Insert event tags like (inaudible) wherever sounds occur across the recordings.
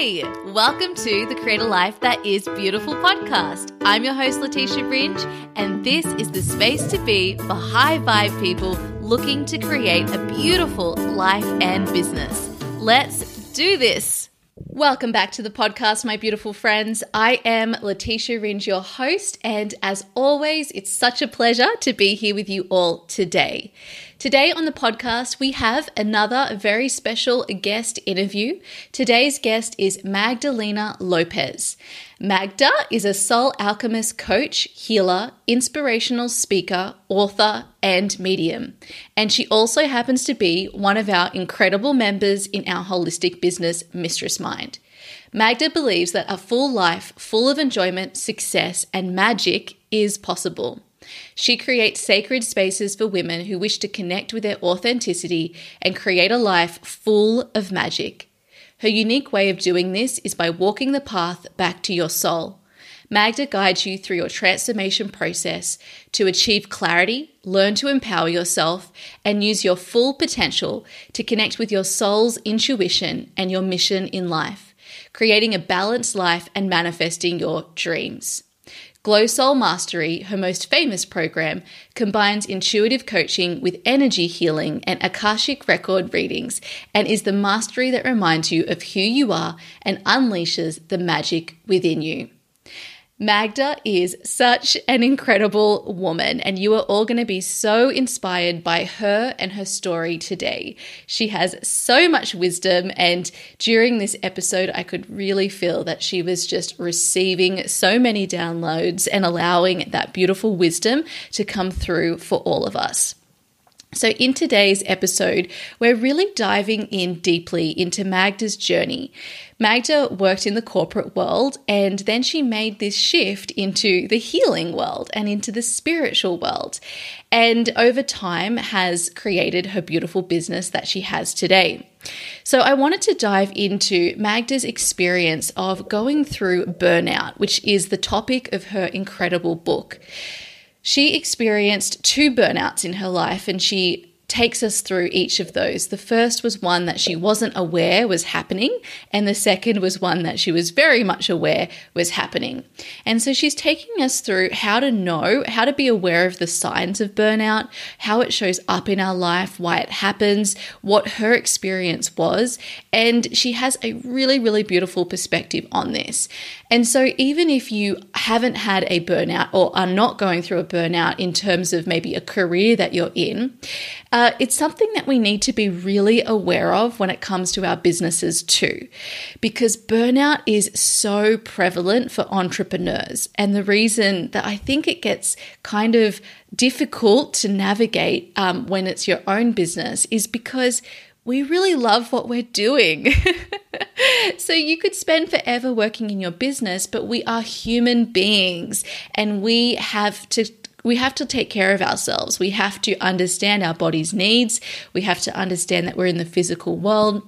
Hey, welcome to the Create a Life That Is Beautiful podcast. I'm your host, Letitia Ringe, and this is the space to be for high vibe people looking to create a beautiful life and business. Let's do this. Welcome back to the podcast, my beautiful friends. I am Letitia Ringe, your host, and as always, it's such a pleasure to be here with you all today. Today on the podcast, we have another very special guest interview. Today's guest is Magdalena Lopez. Magda is a soul alchemist coach, healer, inspirational speaker, author, and medium. And she also happens to be one of our incredible members in our holistic business, Mistress Mind. Magda believes that a full life full of enjoyment, success, and magic is possible. She creates sacred spaces for women who wish to connect with their authenticity and create a life full of magic. Her unique way of doing this is by walking the path back to your soul. Magda guides you through your transformation process to achieve clarity, learn to empower yourself, and use your full potential to connect with your soul's intuition and your mission in life, creating a balanced life and manifesting your dreams. Glow Soul Mastery, her most famous program, combines intuitive coaching with energy healing and Akashic record readings and is the mastery that reminds you of who you are and unleashes the magic within you. Magda is such an incredible woman, and you are all going to be so inspired by her and her story today. She has so much wisdom, and during this episode, I could really feel that she was just receiving so many downloads and allowing that beautiful wisdom to come through for all of us. So, in today's episode, we're really diving in deeply into Magda's journey. Magda worked in the corporate world and then she made this shift into the healing world and into the spiritual world. And over time has created her beautiful business that she has today. So, I wanted to dive into Magda's experience of going through burnout, which is the topic of her incredible book. She experienced two burnouts in her life and she takes us through each of those. The first was one that she wasn't aware was happening, and the second was one that she was very much aware was happening. And so she's taking us through how to know, how to be aware of the signs of burnout, how it shows up in our life, why it happens, what her experience was, and she has a really, really beautiful perspective on this. And so, even if you haven't had a burnout or are not going through a burnout in terms of maybe a career that you're in, uh, it's something that we need to be really aware of when it comes to our businesses too, because burnout is so prevalent for entrepreneurs. And the reason that I think it gets kind of difficult to navigate um, when it's your own business is because we really love what we're doing. (laughs) so you could spend forever working in your business, but we are human beings and we have to we have to take care of ourselves. We have to understand our body's needs. We have to understand that we're in the physical world.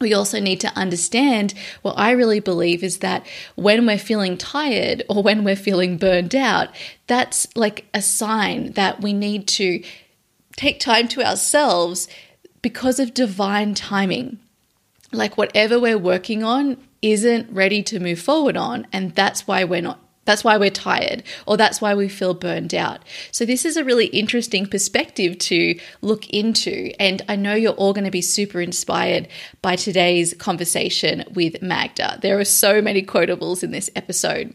We also need to understand what I really believe is that when we're feeling tired or when we're feeling burned out, that's like a sign that we need to take time to ourselves because of divine timing. Like whatever we're working on isn't ready to move forward on, and that's why we're not that's why we're tired, or that's why we feel burned out. So, this is a really interesting perspective to look into. And I know you're all going to be super inspired by today's conversation with Magda. There are so many quotables in this episode.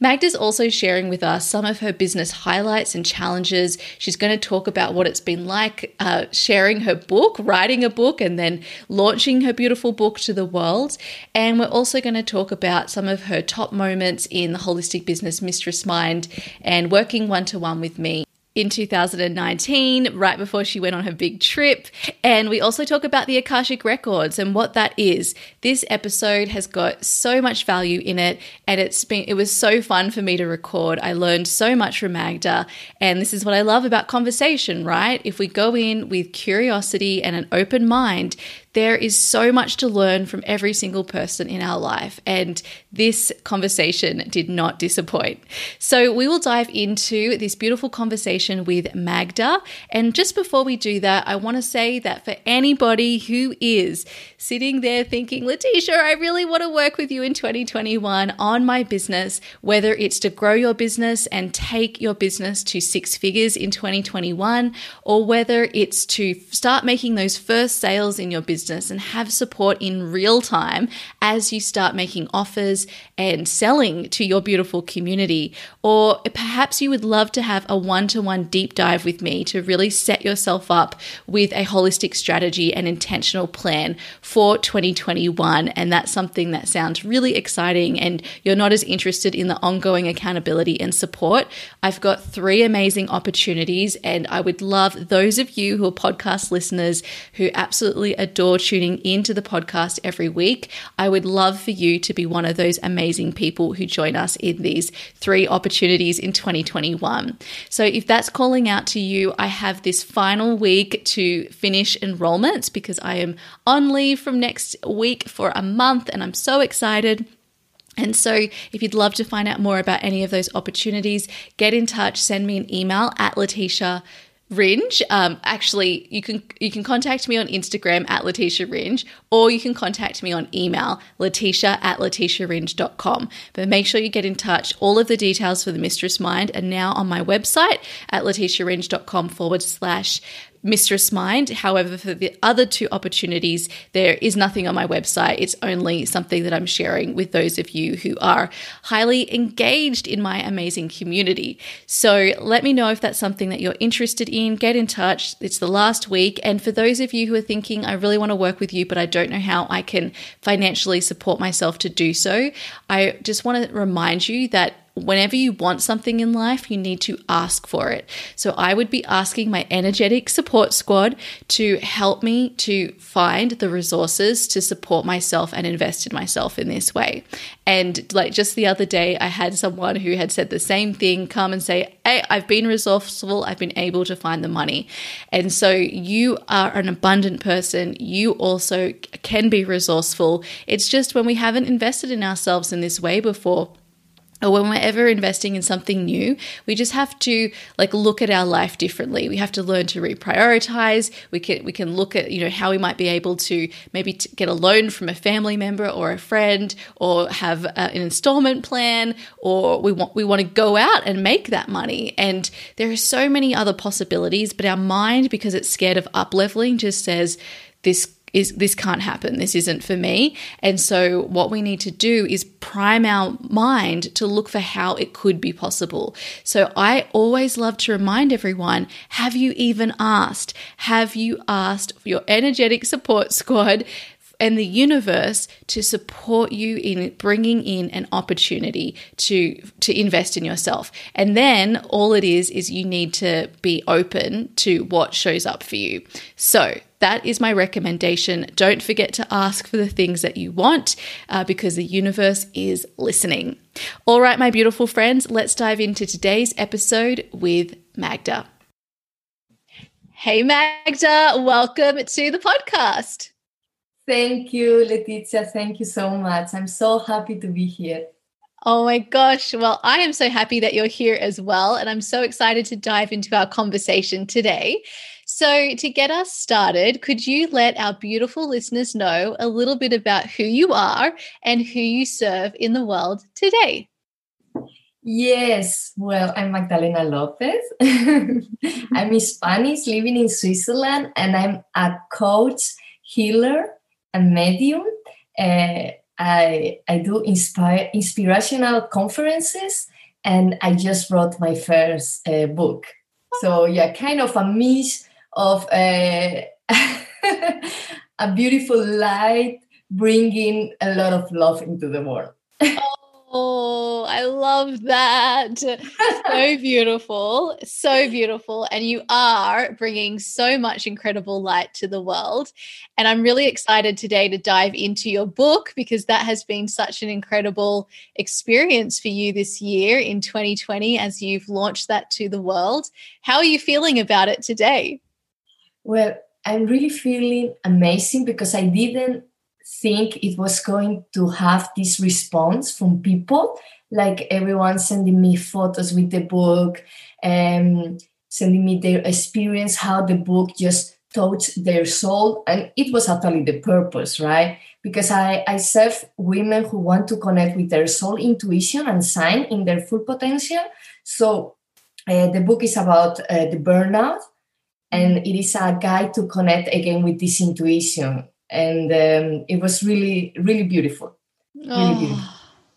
Magda's also sharing with us some of her business highlights and challenges. She's going to talk about what it's been like uh, sharing her book, writing a book, and then launching her beautiful book to the world. And we're also going to talk about some of her top moments in the holistic business Business mistress Mind and working one to one with me in 2019, right before she went on her big trip. And we also talk about the Akashic Records and what that is. This episode has got so much value in it, and it's been it was so fun for me to record. I learned so much from Magda, and this is what I love about conversation, right? If we go in with curiosity and an open mind, there is so much to learn from every single person in our life. And this conversation did not disappoint. So we will dive into this beautiful conversation with Magda. And just before we do that, I want to say that for anybody who is sitting there thinking, Letitia, I really want to work with you in 2021 on my business, whether it's to grow your business and take your business to six figures in 2021, or whether it's to start making those first sales in your business and have support in real time as you start making offers and selling to your beautiful community. Or perhaps you would love to have a one to one deep dive with me to really set yourself up with a holistic strategy and intentional plan for 2021. And that's something that sounds really exciting and you're not as interested in the ongoing accountability and support. I've got three amazing opportunities and I would love those of you who are podcast listeners who absolutely adore tuning into the podcast every week. I would love for you to be one of those amazing people who join us in these three opportunities in 2021. So if that's calling out to you, I have this final week to finish enrollments because I am on leave from next week for a month and I'm so excited. And so, if you'd love to find out more about any of those opportunities, get in touch, send me an email at Letitia Ringe. Um, actually, you can you can contact me on Instagram at Letitia Ringe, or you can contact me on email, letitia at letitiaringe.com. But make sure you get in touch. All of the details for the Mistress Mind are now on my website at letitiaringe.com forward slash Mistress Mind. However, for the other two opportunities, there is nothing on my website. It's only something that I'm sharing with those of you who are highly engaged in my amazing community. So let me know if that's something that you're interested in. Get in touch. It's the last week. And for those of you who are thinking, I really want to work with you, but I don't know how I can financially support myself to do so, I just want to remind you that whenever you want something in life, you need to ask for it. So I would be asking my energetic support squad to help me to find the resources to support myself and invest in myself in this way. And like just the other day, I had someone who had said the same thing come and say, Hey, I've been resourceful, I've been able to find the money. And so you are an abundant person. You also can be resourceful. It's just when we haven't invested in ourselves in this way before or when we're ever investing in something new, we just have to like look at our life differently. We have to learn to reprioritize. We can we can look at you know how we might be able to maybe t- get a loan from a family member or a friend, or have a, an installment plan, or we want we want to go out and make that money. And there are so many other possibilities, but our mind, because it's scared of up leveling, just says this is this can't happen. This isn't for me. And so what we need to do is prime our mind to look for how it could be possible. So I always love to remind everyone, have you even asked? Have you asked your energetic support squad and the universe to support you in bringing in an opportunity to to invest in yourself and then all it is is you need to be open to what shows up for you so that is my recommendation. Don't forget to ask for the things that you want uh, because the universe is listening. All right, my beautiful friends, let's dive into today's episode with Magda. Hey, Magda, welcome to the podcast. Thank you, Letitia. Thank you so much. I'm so happy to be here. Oh my gosh. Well, I am so happy that you're here as well. And I'm so excited to dive into our conversation today. So, to get us started, could you let our beautiful listeners know a little bit about who you are and who you serve in the world today? Yes, well, I'm Magdalena Lopez. (laughs) I'm Spanish living in Switzerland and I'm a coach, healer, and medium. Uh, I, I do inspire, inspirational conferences and I just wrote my first uh, book. So, yeah, kind of a mix of a, (laughs) a beautiful light bringing a lot of love into the world. (laughs) Oh, I love that. so (laughs) beautiful. So beautiful. And you are bringing so much incredible light to the world. And I'm really excited today to dive into your book because that has been such an incredible experience for you this year in 2020 as you've launched that to the world. How are you feeling about it today? Well, I'm really feeling amazing because I didn't think it was going to have this response from people like everyone sending me photos with the book and um, sending me their experience how the book just touched their soul. And it was actually the purpose right? Because i i serve women who want to connect with their soul intuition and sign in their full potential. So uh, the book is about uh, the burnout and it is a guide to connect again with this intuition and um, it was really really beautiful really oh, beautiful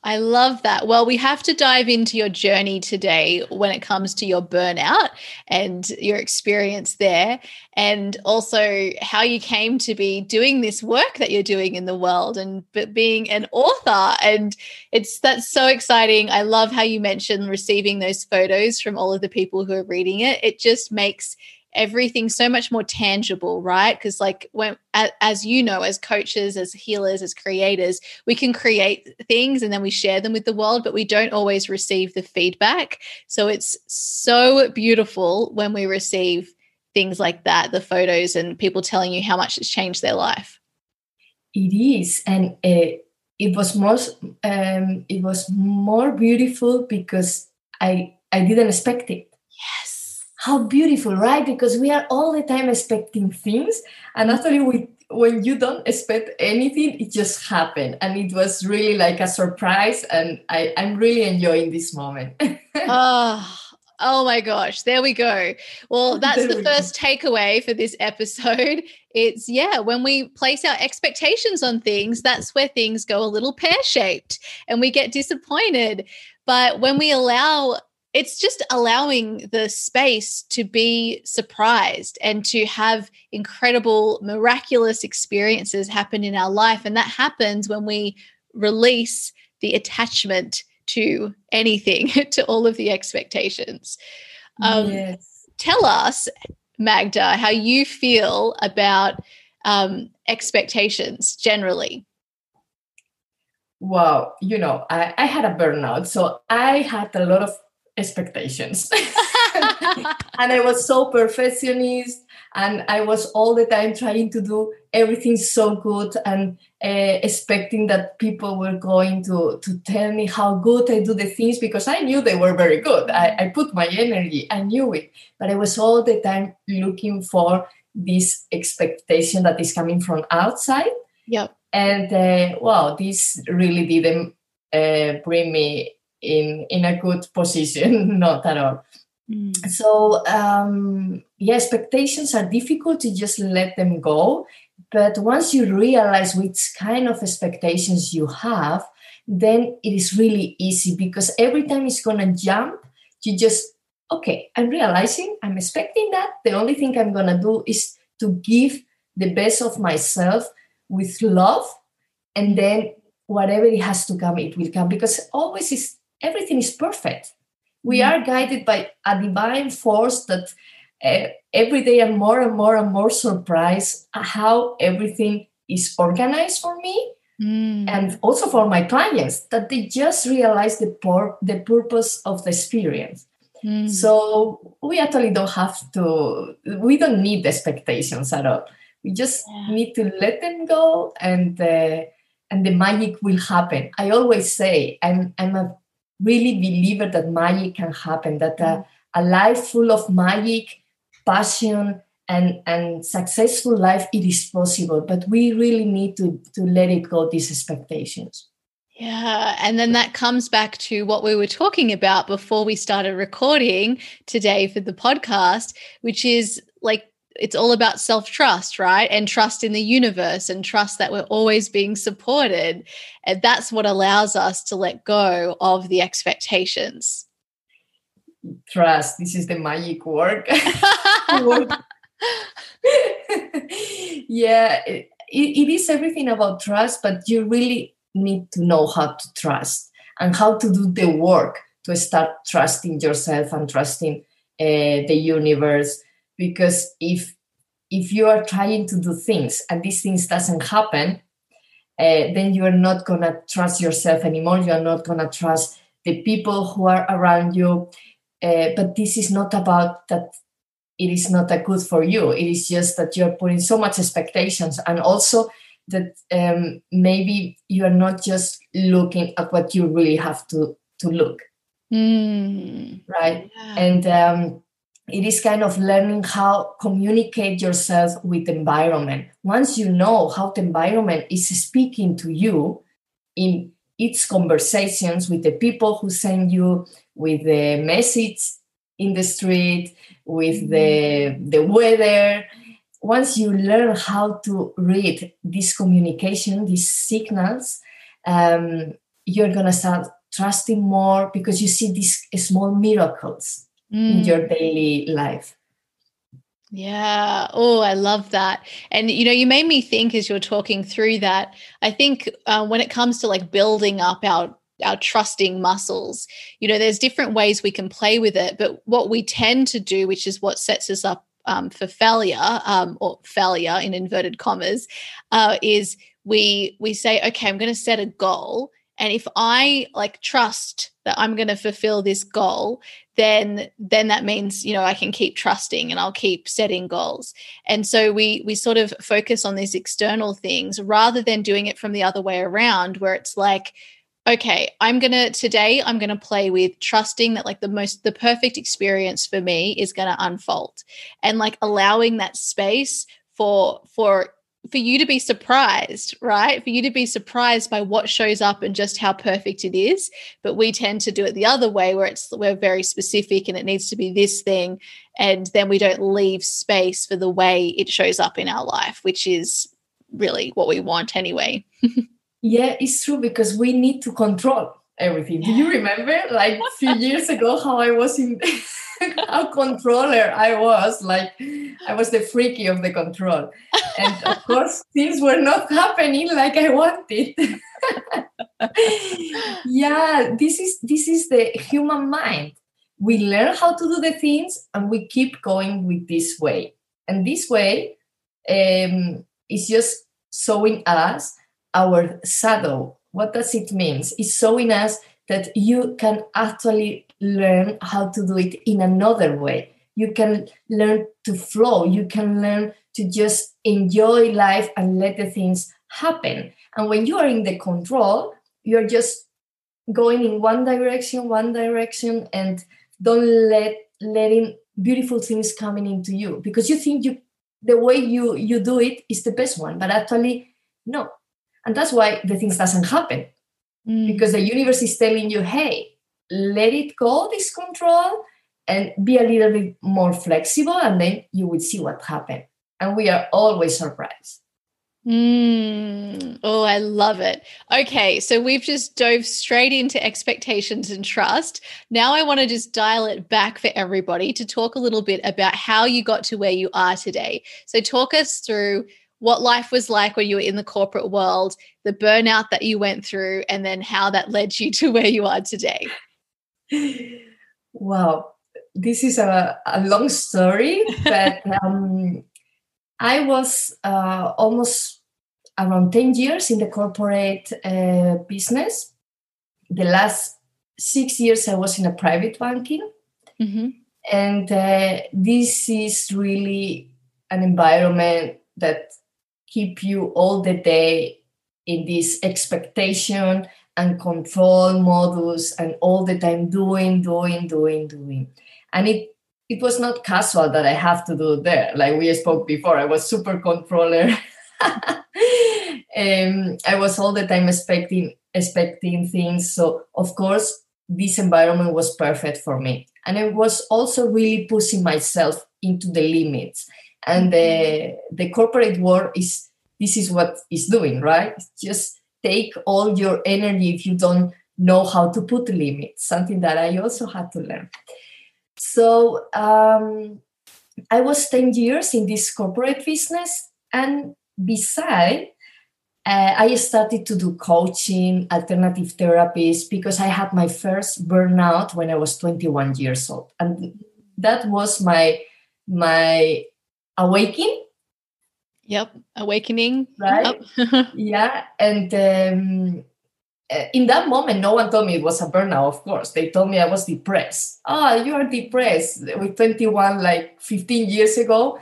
I love that. Well, we have to dive into your journey today when it comes to your burnout and your experience there, and also how you came to be doing this work that you're doing in the world and being an author. And it's that's so exciting. I love how you mentioned receiving those photos from all of the people who are reading it. It just makes everything so much more tangible right? Because like when as you know as coaches as healers as creators we can create things and then we share them with the world but we don't always receive the feedback. So it's so beautiful when we receive things like that the photos and people telling you how much it's changed their life. It is and uh, it was most um, it was more beautiful because i i didn't expect it how beautiful, right? Because we are all the time expecting things, and actually, we when you don't expect anything, it just happened, and it was really like a surprise. And I, I'm really enjoying this moment. oh. (laughs) Oh my gosh, there we go. Well, (laughs) that's the first takeaway for this episode. It's yeah, when we place our expectations on things, that's where things go a little pear shaped and we get disappointed. But when we allow it's just allowing the space to be surprised and to have incredible, miraculous experiences happen in our life. And that happens when we release the attachment to anything, (laughs) to all of the expectations. Um, yes. Tell us, Magda, how you feel about um, expectations generally. Wow, you know, I, I had a burnout. So I had a lot of expectations. (laughs) and I was so perfectionist and I was all the time trying to do everything so good and uh, expecting that people were going to, to tell me how good I do the things because I knew they were very good. I, I put my energy, I knew it. But I was all the time looking for this expectation that is coming from outside. Yep. And uh, wow, this really didn't uh, bring me in in a good position (laughs) not at all. Mm. so um yeah expectations are difficult to just let them go. But once you realize which kind of expectations you have then it is really easy because every time it's going to jump you just okay i'm realizing i'm expecting that. The only thing i'm going to do is to give the best of myself with love and then whatever it has to come it will come. Because always is everything is perfect. We mm. are guided by a divine force that uh, every day I'm more and more and more surprised how everything is organized for me mm. and also for my clients that they just realize the, por- the purpose of the experience. Mm. So we actually don't have to, we don't need expectations at all. We just yeah. need to let them go and uh, and the magic will happen. I always say I'm I'm a really believer that magic can happen, that a, a life full of magic, passion, and, and successful life, it is possible. But we really need to, to let it go, these expectations. Yeah. And then that comes back to what we were talking about before we started recording today for the podcast, which is like it's all about self trust, right? And trust in the universe and trust that we're always being supported. And that's what allows us to let go of the expectations. Trust. This is the magic word. (laughs) yeah, it, it is everything about trust, but you really need to know how to trust and how to do the work to start trusting yourself and trusting uh, the universe because if if you are trying to do things and these things doesn't happen uh, then you are not going to trust yourself anymore you are not going to trust the people who are around you uh, but this is not about that it is not a good for you. It is just that you're putting so much expectations and also that um, maybe you are not just looking at what you really have to to look mm. right yeah. and um, it is kind of learning how communicate yourself with the environment. Once you know how the environment is speaking to you in its conversations with the people who send you with the message in the street with the the weather once you learn how to read this communication these signals um, you're gonna start trusting more because you see these small miracles mm. in your daily life yeah. Oh, I love that. And, you know, you made me think as you're talking through that. I think uh, when it comes to like building up our our trusting muscles you know there's different ways we can play with it but what we tend to do which is what sets us up um, for failure um, or failure in inverted commas uh, is we we say okay i'm going to set a goal and if i like trust that i'm going to fulfill this goal then then that means you know i can keep trusting and i'll keep setting goals. And so we we sort of focus on these external things rather than doing it from the other way around where it's like okay, I'm to today I'm to play with trusting that like the most the perfect experience for me is to unfold. And like allowing that space for for for you to be surprised, right? For you to be surprised by what shows up and just how perfect it is. But we tend to do it the other way where it's we're very specific and it needs to be this thing. And then we don't leave space for the way it shows up in our life, which is really what we want anyway. (laughs) Yeah, it's true because we need to control everything. Do you remember, like a few years ago, how I was in, (laughs) how controller I was? Like, I was the freaky of the control, and of (laughs) course, things were not happening like I wanted. yeah, this is this is the human mind. We learn how to do the things, and we keep going with this way. And this way um, is just showing us our shadow. What does it mean? It's showing us that you can actually learn how to do it in another way. You can learn to flow. You can learn to just enjoy life and let the things happen. And when you are in the control, you're just going in one direction, one direction, and don't let letting beautiful things coming into you because you think you the way you you do it is the best one, but actually no, and that's why the things doesn't happen. Mm. Because the universe is telling you, hey, let it go, this control, and be a little bit more flexible, and then you will see what happened. And we are always surprised. Mm. Oh, I love it. Okay, so we've just dove straight into expectations and trust. Now I want to just dial it back for everybody to talk a little bit about how you got to where you are today. So, talk us through what life was like when you were in the corporate world, the burnout that you went through, and then how that led you to (laughs) where you are today. Wow, this is a, a long story, (laughs) but um, I was uh, almost around 10 years in the corporate uh, business. The last six years I was in a private banking. Mm-hmm. And uh, this is really an environment that keep you all the day in this expectation and control modus and all the time doing doing doing doing. And it it was not casual that i have to do there like we spoke before i was super controller. (laughs) Um, i was all the time expecting expecting things. So of course this environment was perfect for me. And i was also really pushing myself into the limits. And the the corporate world is this is what it's doing right? Just take all your energy if you don't know how to put limits something that i also had to learn. So um, i was 10 years in this corporate business and beside uh, i started to do coaching alternative therapies because i had my first burnout when i was 21 years old. And that was my my awakening. Yep, awakening. Right. Yep. (laughs) yeah, and um, uh, in that moment, no one told me it was a burnout, of course. They told me I was depressed. Oh, you are depressed with 21, like 15 years ago.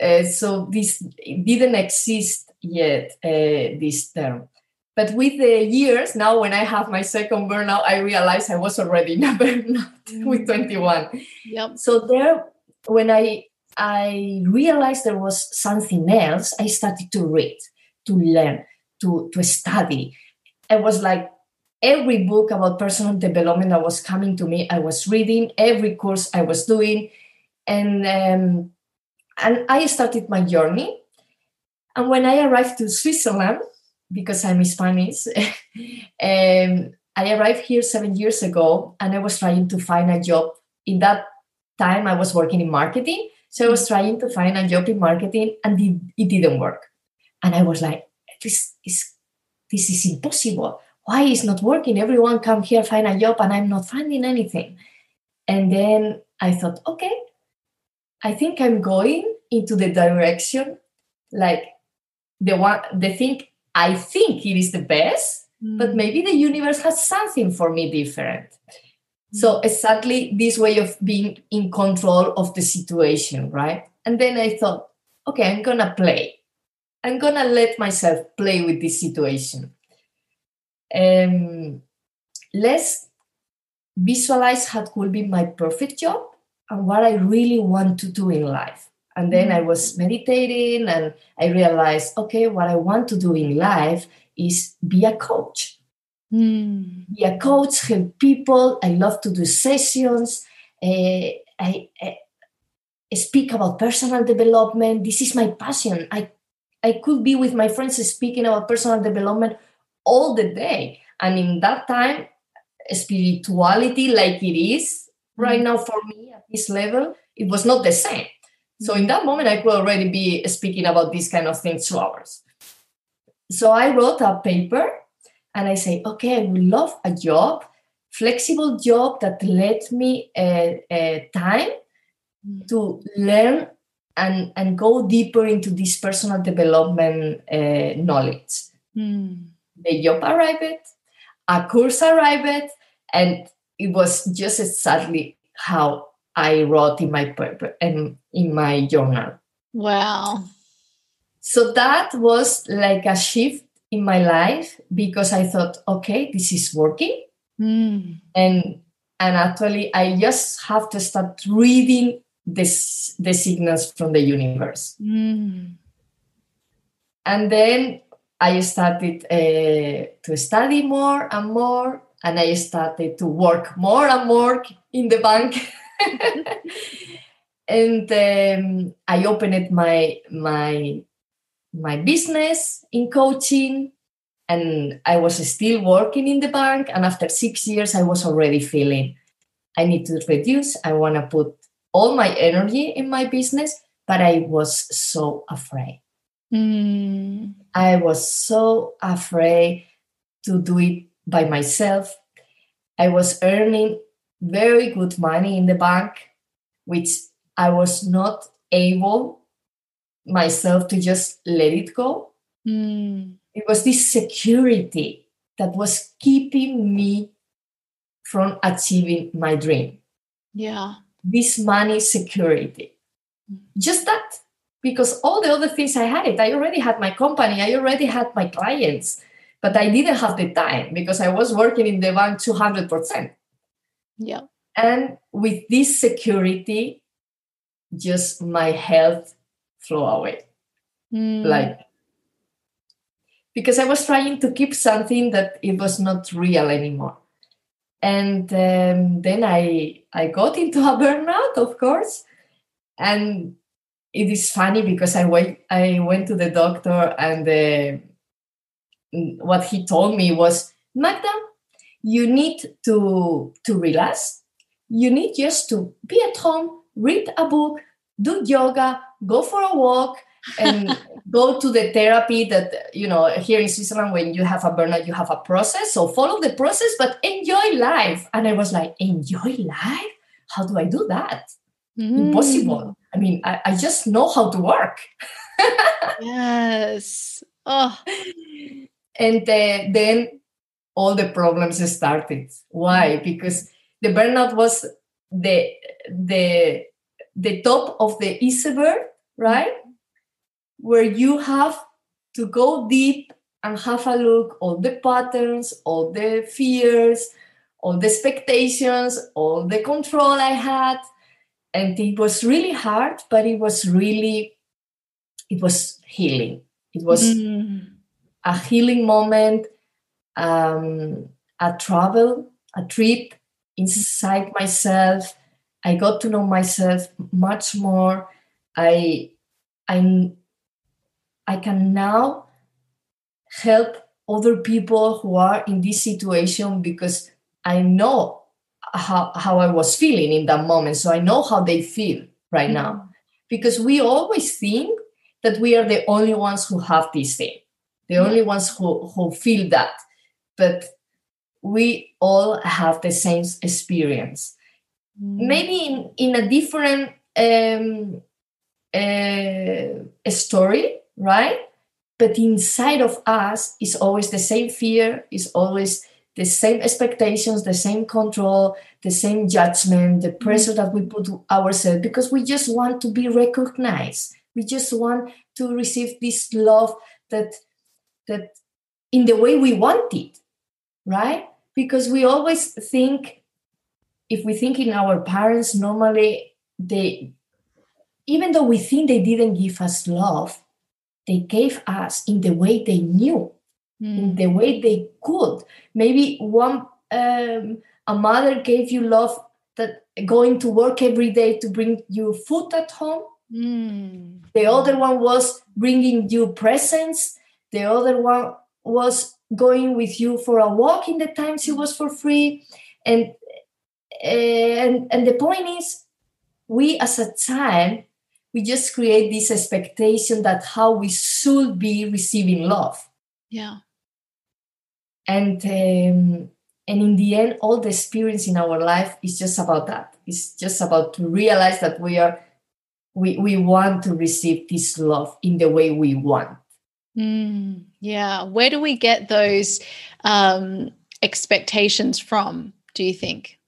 Uh, so this didn't exist yet, uh, this term. But with the years, now when I have my second burnout, I realized I was already in a (laughs) burnout with 21. Yep. So there, when I I realized there was something else, I started to read, to learn, to, to study it was like every book about personal development that was coming to me, I was reading, every course I was doing. And, um, and I started my journey. And when I arrived to Switzerland, because I'm Spanish, (laughs) um, I arrived here seven years ago and I was trying to find a job. In that time, I was working in marketing. So I was trying to find a job in marketing and it, didn't work. And I was like, this is this is impossible. Why is not working? Everyone come here, find a job, and I'm not finding anything. And then I thought, okay, I think I'm going into the direction like the one the thing I think it is the best, mm. but maybe the universe has something for me different. So exactly this way of being in control of the situation, right? And then I thought, okay, I'm gonna play. I'm gonna let myself play with this situation. Um, let's visualize how could be my perfect job and what I really want to do in life. And then I was meditating and I realized, okay, what I want to do in life is be a coach. Mm. Be a coach, help people. I love to do sessions. Uh, I, I speak about personal development. This is my passion. I I could be with my friends speaking about personal development all the day. And in that time, spirituality, like it is right now for me at this level, it was not the same. So in that moment, I could already be speaking about these kind of things two hours. So I wrote a paper and I say, okay, I would love a job, flexible job that let me uh, uh, time to learn and and go deeper into this personal development uh, knowledge. Mm. The job arrived, a course arrived, and it was just exactly how I wrote in my paper and in my journal. Wow. So that was like a shift in my life because I thought, okay, this is working. Mm. And and actually I just have to start reading this the signals from the universe mm. and then i started uh, to study more and more and i started to work more and more in the bank (laughs) (laughs) and um, i opened my my my business in coaching and i was still working in the bank and after six years i was already feeling i need to reduce i want to put all my energy in my business, but I was so afraid. Mm. I was so afraid to do it by myself. I was earning very good money in the bank, which I was not able myself to just let it go. Mm. It was this security that was keeping me from achieving my dream. Yeah this money security. Just that. Because all the other things I had it. I already had my company, I already had my clients, but I didn't have the time because I was working in the bank 200%. Yeah. And with this security, just my health flow away. Mm. Like, because I was trying to keep something that it was not real anymore and um, then I I got into a burnout, of course, and it is funny because I went I went to the doctor and uh, what he told me was Magda, you need to to relax. You need just to be at home, read a book, do yoga, go for a walk, and (laughs) go to the therapy that you know here in switzerland when you have a burnout you have a process. So follow the process but enjoy life. And i was like enjoy life? How do i do that? Mm. impossible i mean I, I just know how to work. (laughs) Yes. Oh. And uh, then all the problems started. Why? Because the burnout was the the the top of the iceberg, right? Where you have to go deep and have a look all the patterns, all the fears, all the expectations, all the control I had. And it was really hard, but it was really, it was healing. It was mm. a healing moment, um, a travel, a trip inside myself. I got to know myself much more. I, I, I can now help other people who are in this situation because I know how, how I was feeling in that moment. So I know how they feel right now. Mm-hmm. Because we always think that we are the only ones who have this thing, the only ones who, who feel that. But we all have the same experience. Mm. Maybe in, in a different um, uh, story, right? But inside of us is always the same fear, is always the same expectations, the same control, the same judgment, the pressure that we put ourselves because we just want to be recognized. We just want to receive this love that that in the way we want it, right? Because we always think if we think in our parents, normally they even though we think they didn't give us love, they gave us in the way they knew mm. in the way they could. Maybe one um, a mother gave you love that going to work every day to bring you food at home. Mm. The other one was bringing you presents. The other one was going with you for a walk in the times it was for free. And and and the point is, we as a child, we just create this expectation that how we should be receiving love. Yeah. And um, and in the end all the experience in our life is just about that. It's just about to realize that we are we we want to receive this love in the way we want. Mm, yeah. Where do we get those um, expectations from do you think?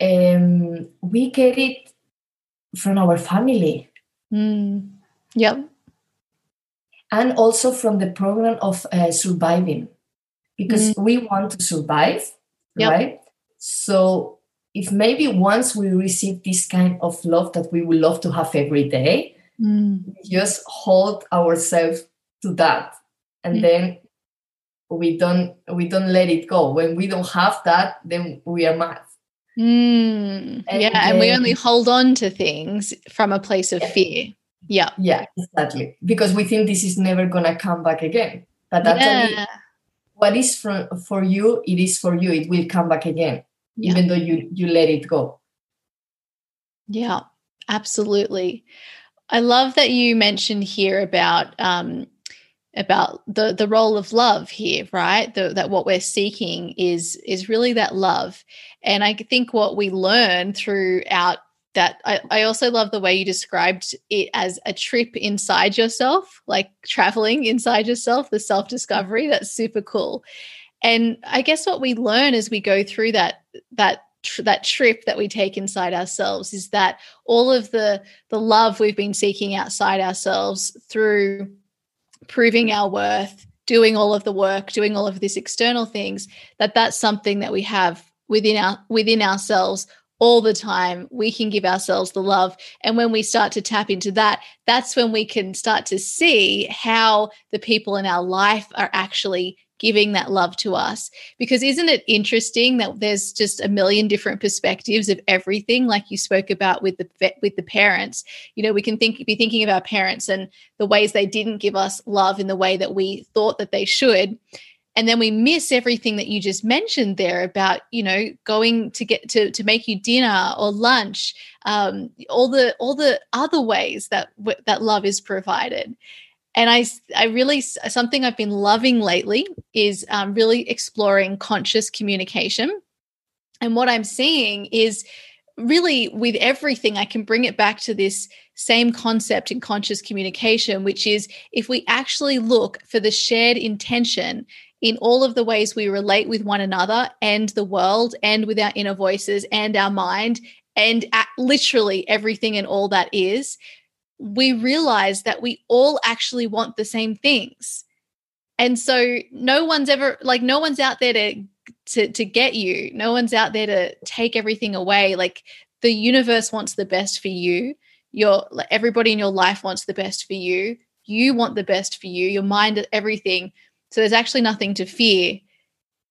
Um, we get it from our family mm. yep and also from the program of uh, surviving because mm. we want to survive yep. right so if maybe once we receive this kind of love that we would love to have every day mm. just hold ourselves to that and mm. then we don't we don't let it go when we don't have that then we are mad mm. and yeah and we only hold on to things from a place of fear yeah. Yeah, exactly. Because we think this is never going to come back again. But actually, yeah. what is for, for you, it is for you. It will come back again, yeah. even though you, you let it go. Yeah, absolutely. I love that you mentioned here about um, about the the role of love here right the, that what we're seeking is is really that love and i think what we learn throughout that I, I also love the way you described it as a trip inside yourself, like traveling inside yourself, the self discovery. That's super cool. And I guess what we learn as we go through that that that trip that we take inside ourselves is that all of the the love we've been seeking outside ourselves through proving our worth, doing all of the work, doing all of these external things, that that's something that we have within our within ourselves all the time. We can give ourselves the love. And when we start to tap into that, that's when we can start to see how the people in our life are actually giving that love to us. Because isn't it interesting that there's just a million different perspectives of everything like you spoke about with the with the parents? You know we can think be thinking of our parents and the ways they didn't give us love in the way that we thought that they should. And then we miss everything that you just mentioned there about you know going to get to to make you dinner or lunch um, all the all the other ways that that love is provided and i i really something i've been loving lately is um, really exploring conscious communication. And what i'm seeing is really with everything i can bring it back to this same concept in conscious communication which is if we actually look for the shared intention in all of the ways we relate with one another and the world and with our inner voices and our mind and literally everything and all that is we realize that we all actually want the same things. And so no one's ever like no one's out there to to to get you. No one's out there to take everything away. Like the universe wants the best for you. Your everybody in your life wants the best for you. You want the best for you your mind everything. So there's actually nothing to fear.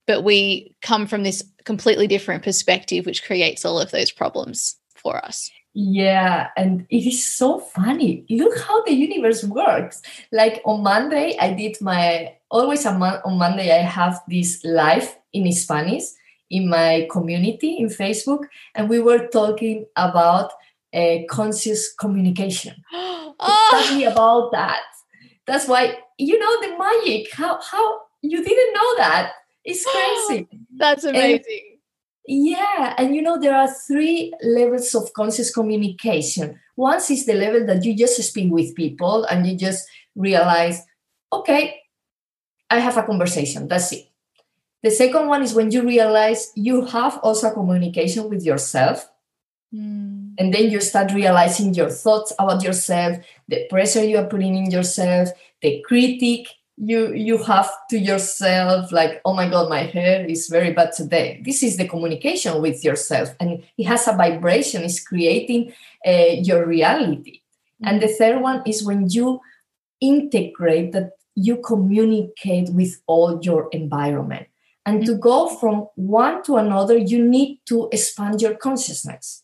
But we come from this completely different perspective which creates all of those problems for us yeah, and it is so funny. Look how the universe works. Like on Monday, I did my always on Monday, I have this live in Spanish in my community in Facebook, and we were talking about uh, conscious communication. (gasps) oh. Exactly about that. That's why you know the magic. How how you didn't know that? It's (gasps) crazy. That's amazing. And yeah, and you know, there are three levels of conscious communication. One is the level that you just speak with people and you just realize, okay, I have a conversation. That's it. The second one is when you realize you have also a communication with yourself. Mm. And then you start realizing your thoughts about yourself, the pressure you are putting in yourself, the critic you you have to yourself like oh my god my hair is very bad today this is the communication with yourself and it has a vibration it's creating uh, your reality mm-hmm. and the third one is when you integrate that you communicate with all your environment and mm-hmm. to go from one to another you need to expand your consciousness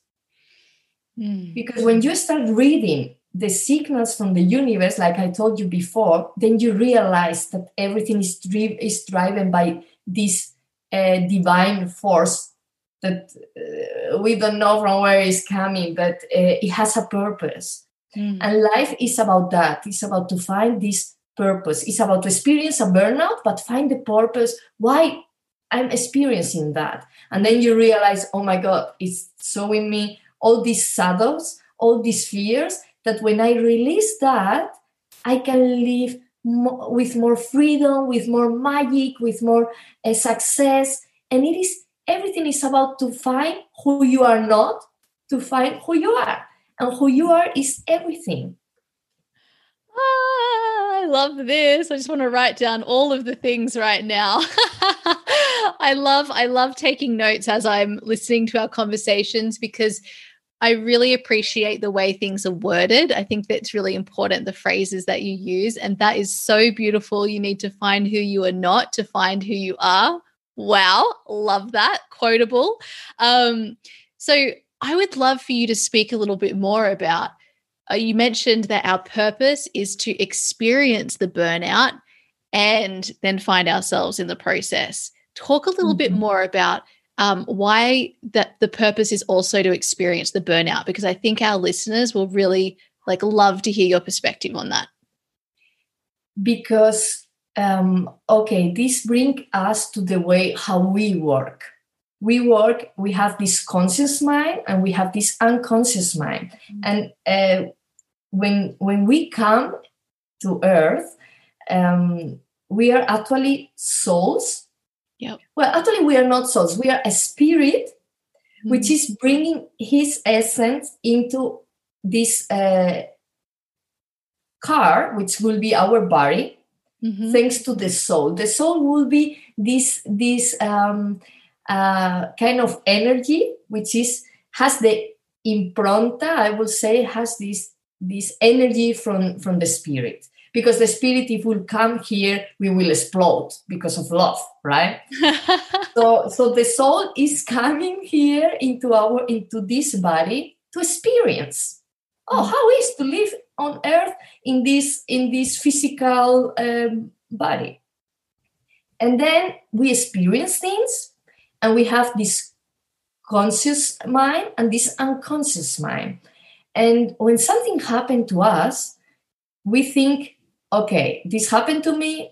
mm-hmm. because when you start reading the signals from the universe, like I told you before, then you realize that everything is, dri- is driven by this uh, divine force that uh, we don't know from where it's coming, but uh, it has a purpose. Mm. And life is about that. It's about to find this purpose. It's about to experience a burnout, but find the purpose. Why I'm experiencing that. And then you realize, oh my God, it's showing me all these shadows, all these fears, that when I release that, I can live mo- with more freedom, with more magic, with more uh, success. And it is everything is about to find who you are not, to find who you are. And who you are is everything. Ah, I love this. I just want to write down all of the things right now. (laughs) I love I love taking notes as I'm listening to our conversations because I really appreciate the way things are worded. I think that's really important, the phrases that you use. And that is so beautiful. You need to find who you are not to find who you are. Wow, love that. Quotable. Um, so I would love for you to speak a little bit more about. Uh, you mentioned that our purpose is to experience the burnout and then find ourselves in the process. Talk a little mm-hmm. bit more about um, why that the purpose is also to experience the burnout because I think our listeners will really like love to hear your perspective on that. Because um, okay, this brings us to the way how we work. We work. We have this conscious mind and we have this unconscious mind. Mm-hmm. And uh, when when we come to Earth, um, we are actually souls yeah. Well, actually, we are not souls. We are a spirit, mm-hmm. which is bringing his essence into this uh, car, which will be our body, mm-hmm. thanks to the soul. The soul will be this this um, uh, kind of energy, which is has the impronta. I will say has this this energy from from the spirit because the spirit if will come here we will explode because of love right? (laughs) So so the soul is coming here into our into this body to experience. Oh mm. how is to live on earth in this in this physical um, body? And then we experience things and we have this conscious mind and this unconscious mind. And when something happened to us we think okay, this happened to me.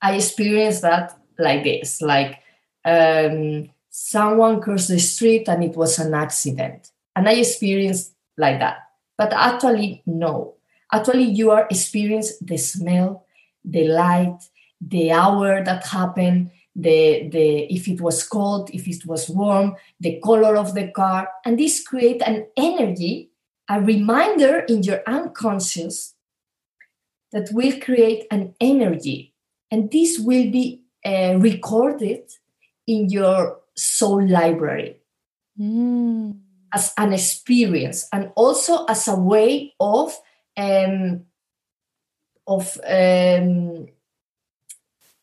I experienced that like this, like um, someone crossed the street and it was an accident. And I experienced like that. But actually, no. Actually, you are experiencing the smell, the light, the hour that happened, the, the if it was cold, if it was warm, the color of the car. And this create an energy, a reminder in your unconscious that will create an energy. And this will be uh, recorded in your soul library Mm. as an experience and also as a way of um, of um,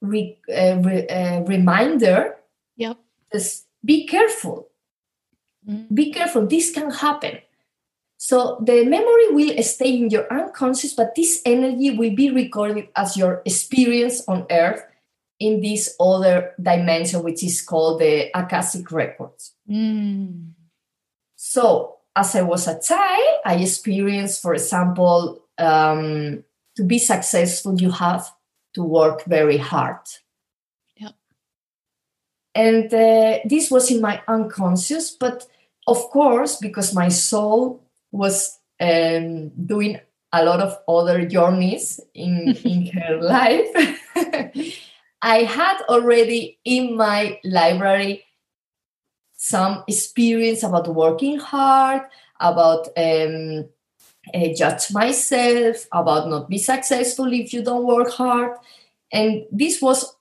re, uh, re, uh, reminder Yep. is be careful Mm. be careful this can happen so the memory will stay in your unconscious but this energy will be recorded as your experience on earth in this other dimension which is called the akashic records Mm. so as i was a child i experienced for example um, to be successful you have to work very hard Yep. and uh, this was in my unconscious but of course because my soul was um, doing a lot of other journeys in, in (laughs) her life. (laughs) I had already in my library some experience about working hard about um, uh, judge myself about not be successful if you don't work hard. And this was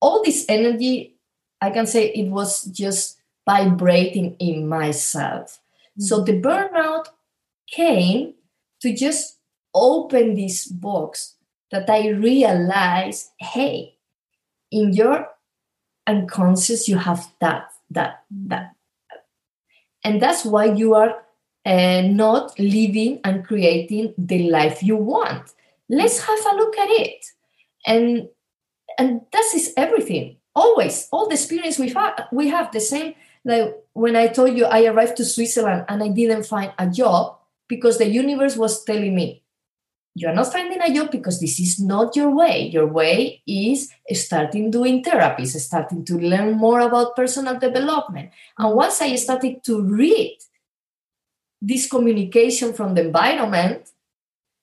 all this energy i can say it was just vibrating in myself. So the burnout came to just open this box that i realized hey in your unconscious you have that that that. And that's why you are uh, not living and creating the life you want. Let's have a look at it. And and that is everything. Always all the experience we have we have the same. Like when i told you i arrived to switzerland and i didn't find a job because the universe was telling me you're not finding a job because this is not your way. Your way is starting doing therapies starting to learn more about personal development. And once i started to read this communication from the environment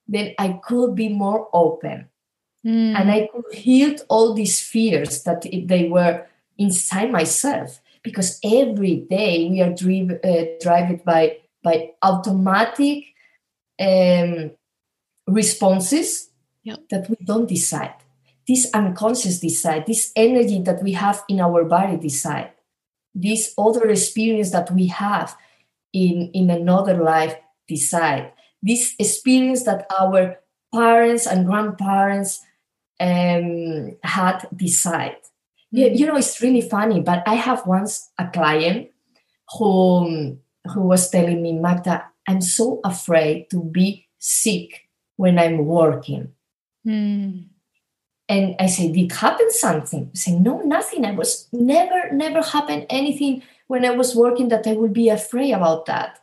then i could be more open. Mm. and I could heal all these fears that they were inside myself because every day we are driven uh, driven by by automatic um, responses Yep. that we don't decide. This unconscious decide, this energy that we have in our body decide, this other experience that we have in in another life decide, this experience that our parents and grandparents um, had decide. You, you know, it's really funny, but I have once a client who, who was telling me, Magda, I'm so afraid to be sick when I'm working. Mm. And I say, did happen something? I say, no, nothing. I was never, never happened anything when I was working that I would be afraid about that.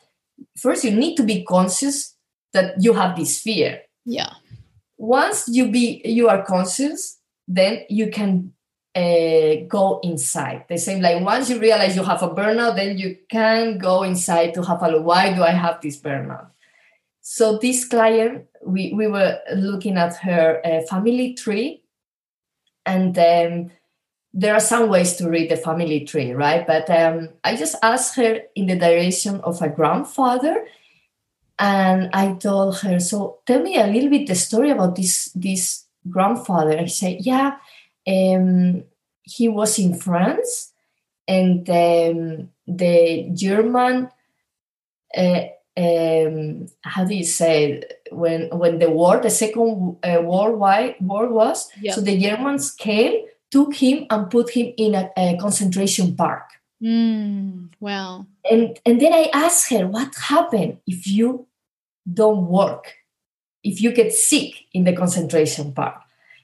First, you need to be conscious that you have this fear. Yeah. Once you be you are conscious, then you can uh, go inside. The same like once you realize you have a burnout, then you can go inside to have a look. Why do I have this burnout? So this client, we we were looking at her uh, family tree, and um, there are some ways to read the family tree, right? But um, I just asked her in the direction of a grandfather, and I told her, "So tell me a little bit the story about this this grandfather." I said, "Yeah, um, he was in France, and um, the German." Uh, um, how do you say it? when when the war, the second uh, worldwide war was? Yeah. So the Germans came, took him, and put him in a, a concentration park. Mm. Wow. And and then I asked her, what happened if you don't work, if you get sick in the concentration park?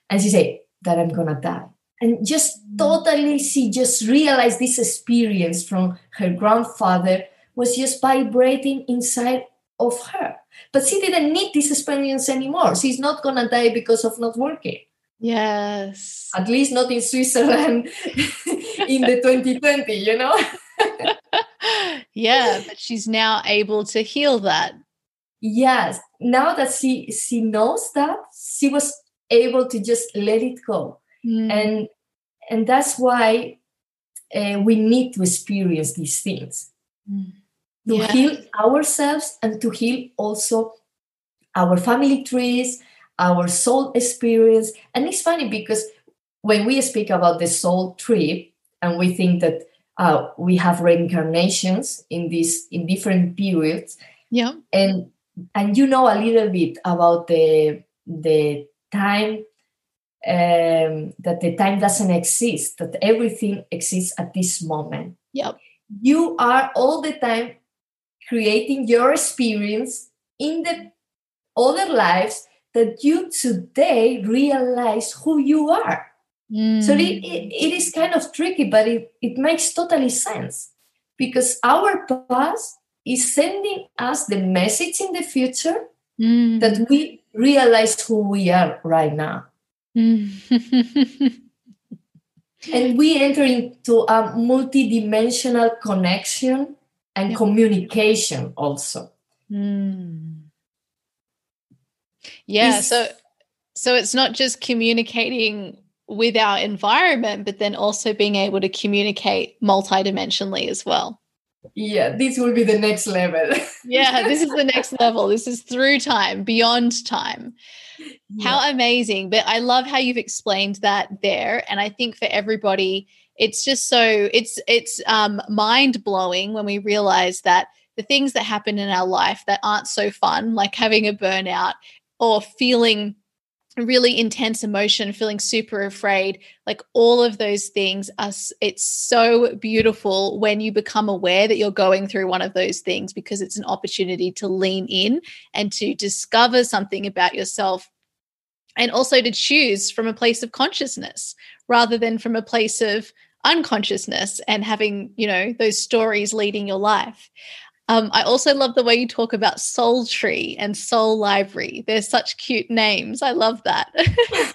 And she said that I'm gonna die. And just totally, she just realized this experience from her grandfather was just vibrating inside of her. But she didn't need this experience anymore. She's not gonna die because of not working. Yes. At least not in Switzerland (laughs) in the (laughs) 2020, you know? (laughs) yeah, but she's now able to heal that. Yes. Now that she she knows that, she was able to just let it go. Mm. And and that's why uh, we need to experience these things mm. to yeah. heal ourselves and to heal also our family trees, our soul experience. And it's funny because when we speak about the soul tree and we think that uh, we have reincarnations in this in different periods yeah and and you know a little bit about the the time um, that the time doesn't exist that everything exists at this moment yep you are all the time creating your experience in the other lives that you today realize who you are Mm. So it, it, it is kind of tricky, but it, it makes totally sense because our past is sending us the message in the future mm. that we realize who we are right now. Mm. (laughs) and we enter into a multidimensional connection and yeah. communication also. Mm. Yeah, it's, so so it's not just communicating with our environment, but then also being able to communicate multidimensionally as well. Yeah, this will be the next level. (laughs) yeah, this is the next level. This is through time, beyond time. Yeah. How amazing. But I love how you've explained that there. And I think for everybody, it's just so it's it's um mind blowing when we realize that the things that happen in our life that aren't so fun, like having a burnout or feeling really intense emotion, feeling super afraid, like all of those things are it's so beautiful when you become aware that you're going through one of those things because it's an opportunity to lean in and to discover something about yourself and also to choose from a place of consciousness rather than from a place of unconsciousness and having, you know, those stories leading your life. Um, I also love the way you talk about Soul Tree and Soul Library. They're such cute names. I love that. (laughs)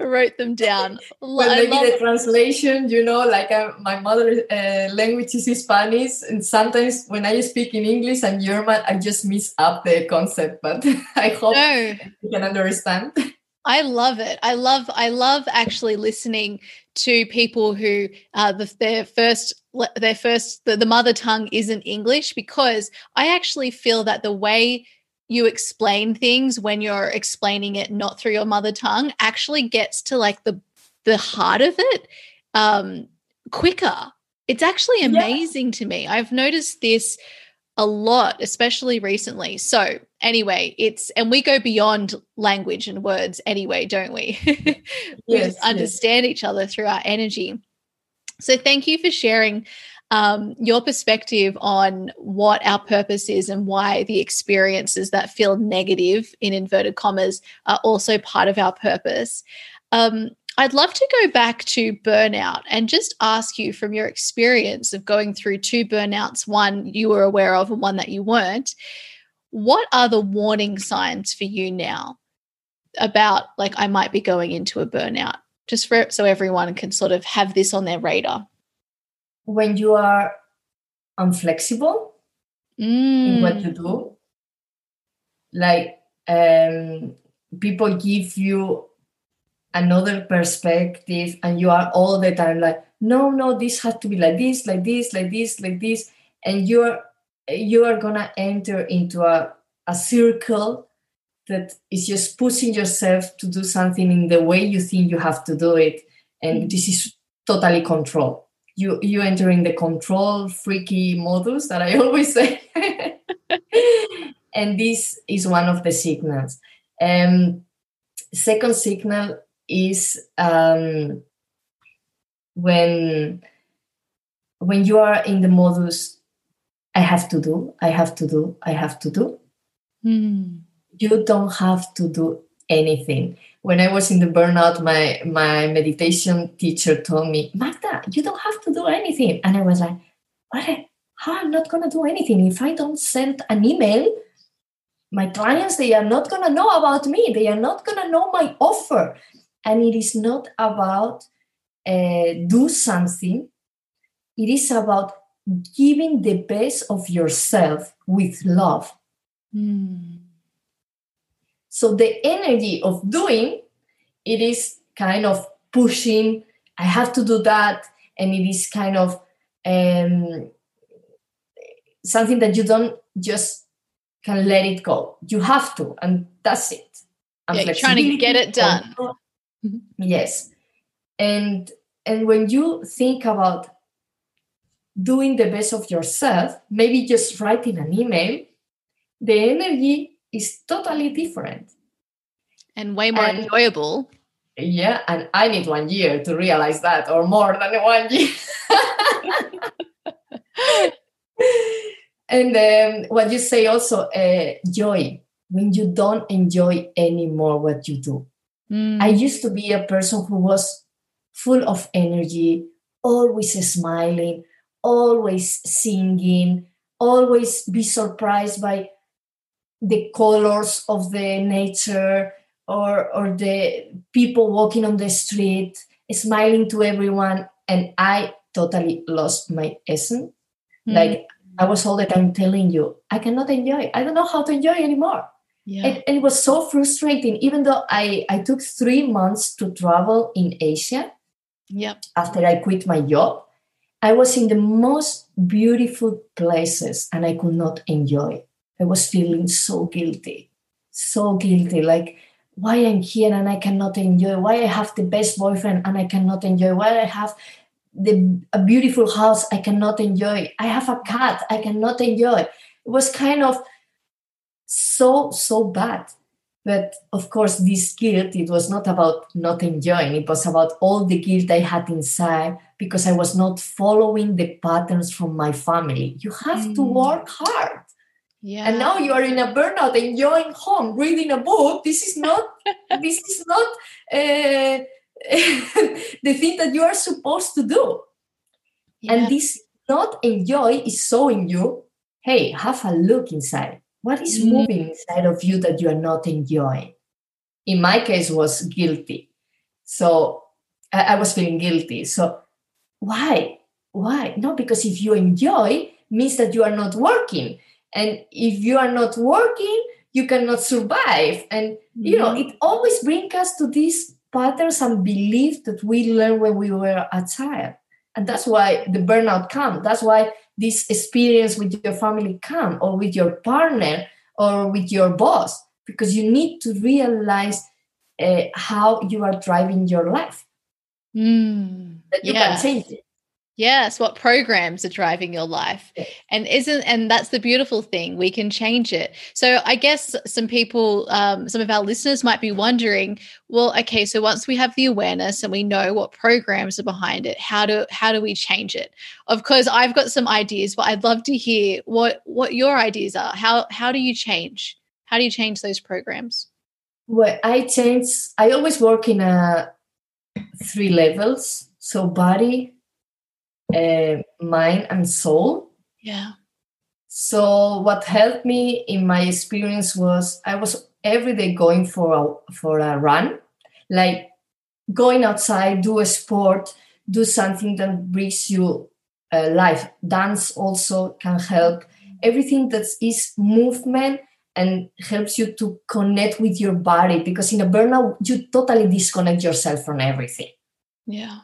I wrote them down. Well, maybe the translation, you know, like uh, my mother uh, language is Spanish, and sometimes when I speak in English and German, I just miss up the concept. But (laughs) I hope no. you can understand. (laughs) I love it. I love. I love actually listening to people who uh, the, their first their first the, the mother tongue isn't English because I actually feel that the way you explain things when you're explaining it not through your mother tongue actually gets to like the the heart of it um quicker it's actually amazing yeah. to me i've noticed this a lot especially recently. So anyway it's and we go beyond language and words anyway don't we? (laughs) We yes, just understand yes. each other through our energy. So thank you for sharing um, your perspective on what our purpose is and why the experiences that feel negative in inverted commas are also part of our purpose. Um, I'd love to go back to burnout and just ask you from your experience of going through two burnouts, one you were aware of and one that you weren't. What are the warning signs for you now about like I might be going into a burnout? Just for so everyone can sort of have this on their radar. When you are unflexible mm. in what you do, like um, people give you another perspective and you are all the time like no no this has to be like this like this like this like this and you're you are gonna enter into a, a circle that is just pushing yourself to do something in the way you think you have to do it and mm-hmm. this is totally control. You you enter in the control freaky modus that i (laughs) always say. (laughs) And this is one of the signals. Um second signal is um, when when you are in the modus i have to do i have to do i have to do mm. you don't have to do anything. When i was in the burnout my my meditation teacher told me magda you don't have to do anything. And i was like what? How i'm not going to do anything? If i don't send an email my clients they are not going to know about me. They are not going to know my offer and it is not about uh, do something it is about giving the best of yourself with love. Mm. So the energy of doing, it is kind of pushing, I have to do that. And it is kind of um, something that you don't just can let it go. You have to, and that's it. And yeah, you're trying to get it done. Yes. And and when you think about doing the best of yourself, maybe just writing an email, the energy is totally different. And way more and, enjoyable. Yeah, and I need one year to realize that, or more than one year. (laughs) and then what you say also, uh, joy, when you don't enjoy anymore what you do. Mm. I used to be a person who was full of energy, always smiling, always singing, always be surprised by the colors of the nature or, or the people walking on the street, smiling to everyone. And I totally lost my essence. Mm-hmm. Like I was all the time telling you, I cannot enjoy. I don't know how to enjoy anymore. Yeah. And, and it was so frustrating, even though I, I took three months to travel in Asia. Yep. After I quit my job, I was in the most beautiful places and I could not enjoy. I was feeling so guilty, so guilty. Like, why I'm here and I cannot enjoy? Why I have the best boyfriend and I cannot enjoy? Why I have the a beautiful house I cannot enjoy? I have a cat I cannot enjoy. It was kind of so so bad. But of course this guilt it was not about not enjoying. It was about all the guilt i had inside because i was not following the patterns from my family. You have mm. to work hard. Yeah. And now you are in a burnout enjoying home reading a book. This is not (laughs) this is not uh, (laughs) the thing that you are supposed to do. Yeah. and this not enjoy is showing you hey have a look inside what is mm. moving inside of you that you are not enjoying? In my case, was guilty. So I, I was feeling guilty. So why? Why? No, because if you enjoy, means that you are not working. And if you are not working, you cannot survive. And you know, mm-hmm. it always brings us to these patterns and beliefs that we learned when we were a child. And that's why the burnout comes. That's why this experience with your family come or with your partner or with your boss because you need to realize uh, how you are driving your life mm, that you yeah. can change it Yes, what programs are driving your life. And isn't and that's the beautiful thing. We can change it. So I guess some people um, some of our listeners might be wondering, well, okay, so once we have the awareness and we know what programs are behind it, how do how do we change it? Of course, I've got some ideas, but I'd love to hear what what your ideas are. How how do you change? How do you change those programs? Well, I change I always work in a three levels. So body, uh, mind and soul. Yeah. So what helped me in my experience was I was every day going for a for a run, like going outside, do a sport, do something that brings you uh, life. Dance also can help. Everything that is movement and helps you to connect with your body because in a burnout you totally disconnect yourself from everything. Yeah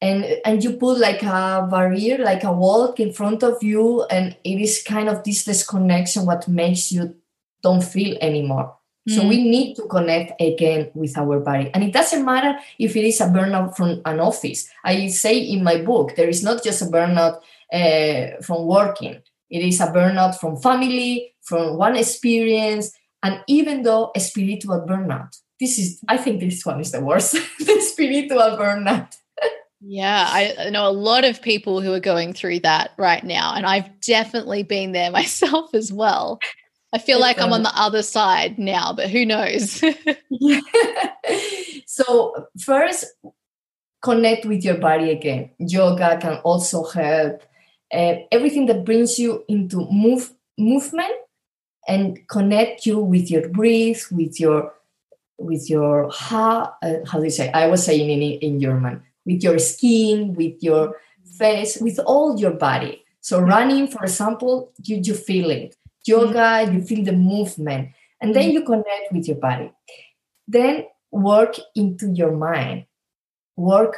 and and you put like a barrier like a wall in front of you and it is kind of this disconnection what makes you don't feel anymore. Mm. so we need to connect again with our body. And it doesn't matter if it is a burnout from an office. I say in my book there is not just a burnout uh, from working. It is a burnout from family from one experience and even though a spiritual burnout this is i think this one is the worst (laughs) the spiritual burnout yeah, I know a lot of people who are going through that right now, and I've definitely been there (laughs) myself as well. I feel like I'm on the other side now, but who knows? (laughs) (laughs) so, first, connect with your body again. Yoga can also help. Uh, everything that brings you into move movement and connect you with your breath, with your with your how uh, how do you say? I was saying in in German with your skin, with your face with all your body. So running, for example, you, you feel it. Yoga, you feel the movement. And then you connect with your body. Then work into your mind. Work,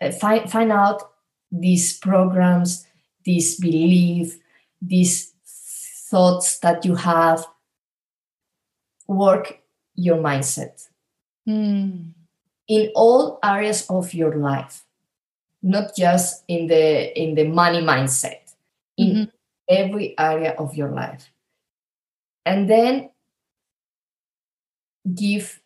uh, find, find out these programs, this belief, these thoughts that you have. Work your mindset Mm. In all areas of your life not just in the in the money mindset in Mhm. every area of your life. And then give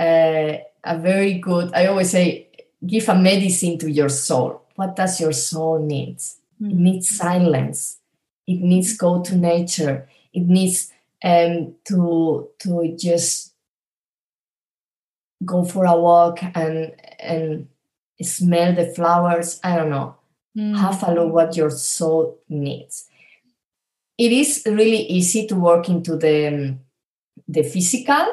a, a very good i always say give a medicine to your soul. What does your soul needs? It Mm. needs silence. It needs go to nature. It needs um, to to just go for a walk and and smell the flowers. I don't know. Mm. have a look what your soul needs. It is really easy to work into the the physical.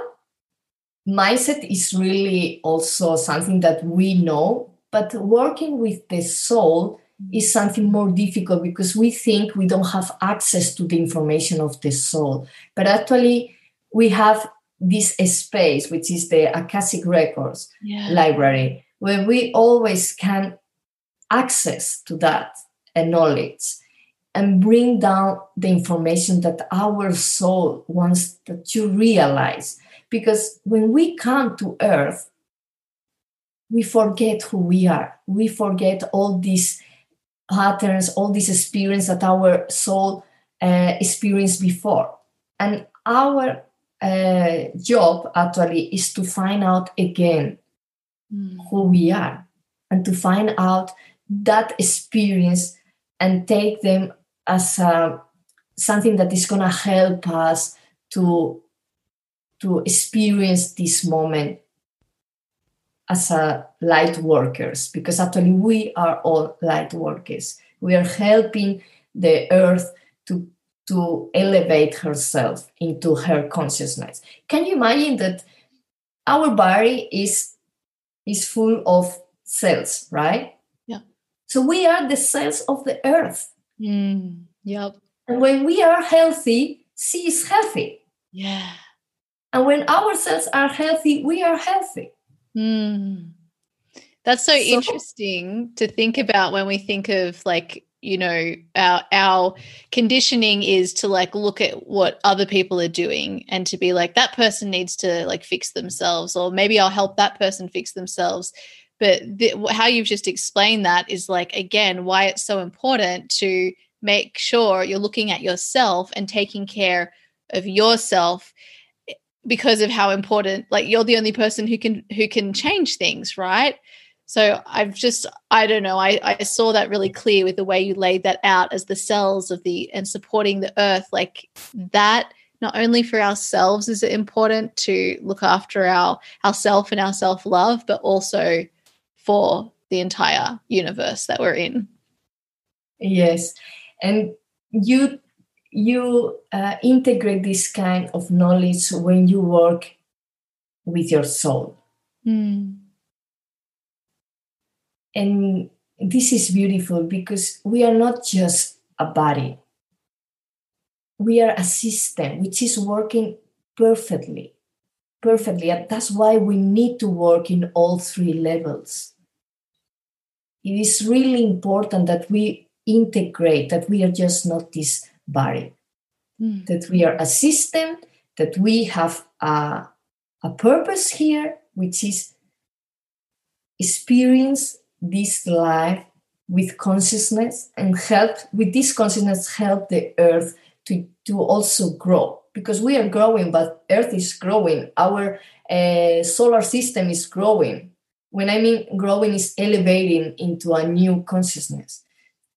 Mindset is really also something that we know but working with the soul is something more difficult because we think we don't have access to the information of the soul. But actually we have this space which is the akashic records Yeah. library where we always can access to that uh, knowledge and bring down the information that our soul wants that you realize. Because when we come to earth we forget who we are. We forget all these patterns all this experience that our soul uh, experienced before. And our uh, job actually is to find out again Mm. who we are and to find out that experience and take them as a, something that is going to help us to to experience this moment as a light workers because actually we are all light workers we are helping the earth to to elevate herself into her consciousness can you imagine that our body is is full of cells right Yeah. so we are the cells of the earth Mm. Yep. and when we are healthy she is healthy Yeah. and when our cells are healthy we are healthy Mm. That's so, So- interesting to think about when we think of like, you know, our our conditioning is to like look at what other people are doing and to be like that person needs to like fix themselves or maybe I'll help that person fix themselves. But the, how you've just explained that is like again why it's so important to make sure you're looking at yourself and taking care of yourself eh, because of how important like you're the only person who can who can change things right so i've just i don't know i i saw that really clear with the way you laid that out as the cells of the and supporting the earth like that not only for ourselves is it important to look after our ourself and our self-love but also for the entire universe that we're in. Yes, and you you uh, integrate this kind of knowledge when you work with your soul, and this is beautiful because we are not just a body; we are a system which is working perfectly, perfectly, and that's why we need to work in all three levels. It is really important that we integrate that we are just not this body Mm. that we are a system that we have a, a purpose here which is experience this life with consciousness and help with this consciousness help the earth to, to also grow. Because we are growing but earth is growing. Our uh, solar system is growing. When i mean growing is elevating into a new consciousness.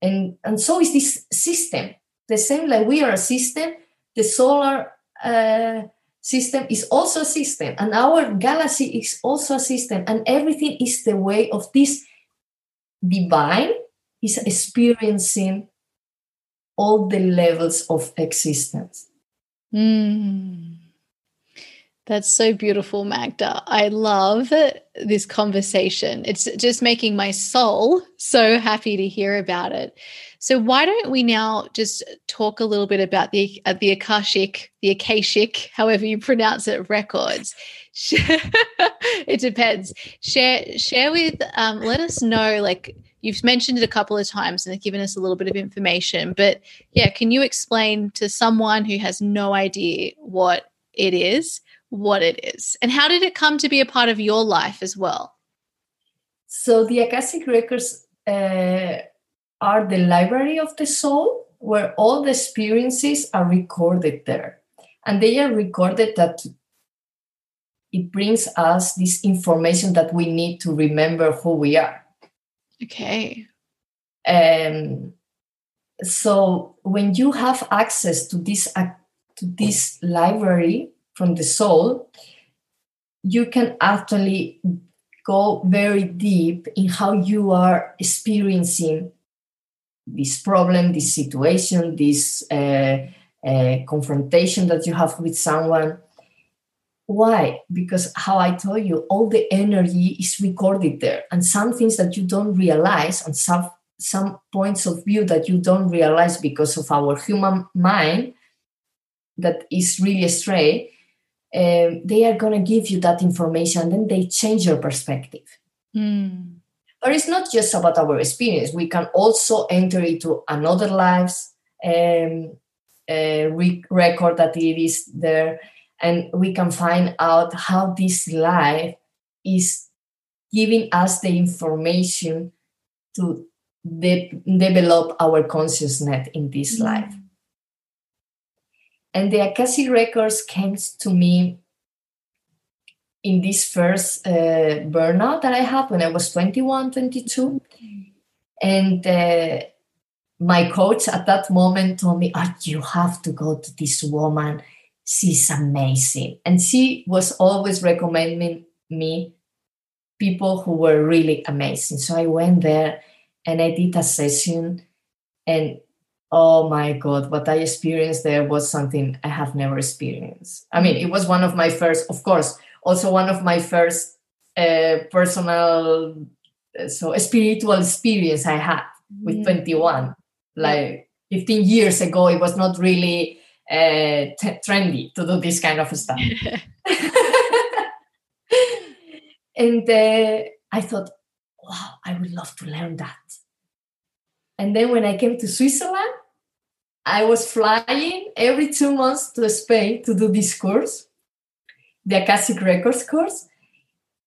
And and so is this system. The same like we are a system the solar uh, system is also a system. And our galaxy is also a system. And everything is the way of this divine is experiencing all the levels of existence Mm. That's so beautiful, Magda. I love this conversation. It's just making my soul so happy to hear about it. So why don't we now just talk a little bit about the uh, the akashic, the akashic, however you pronounce it, records. (laughs) it depends. Share share with um, let us know like you've mentioned it a couple of times and given us a little bit of information, but yeah, can you explain to someone who has no idea what it is? what it is and how did it come to be a part of your life as well so the akashic records uh, are the library of the soul where all the experiences are recorded there and they are recorded that it brings us this information that we need to remember who we are okay um, so when you have access to this uh, to this library from the soul, you can actually go very deep in how you are experiencing this problem, this situation, this uh, uh, confrontation that you have with someone. Why? Because how I told you, all the energy is recorded there, and some things that you don't realize, and some some points of view that you don't realize because of our human mind that is really astray. um, they are going to give you that information and then they change your perspective mm. but it's not just about our experience we can also enter into another lives um, uh, re- record that it is there and we can find out how this life is giving us the information to de- develop our consciousness in this mm. life and the Akashic records came to me in this first uh, burnout that I had when I was 21, 22. And uh, my coach at that moment told me, oh, You have to go to this woman. She's amazing. And she was always recommending me people who were really amazing. So I went there and I did a session. And oh my god what i experienced there was something i have never experienced i mean it was one of my first of course also one of my first uh, personal uh, so spiritual experience i had with mm. 21 like 15 years ago it was not really uh, t- trendy to do this kind of stuff (laughs) and uh, i thought wow i would love to learn that and then when I came to Switzerland, I was flying every two months to Spain to do this course, the Akashic Records course.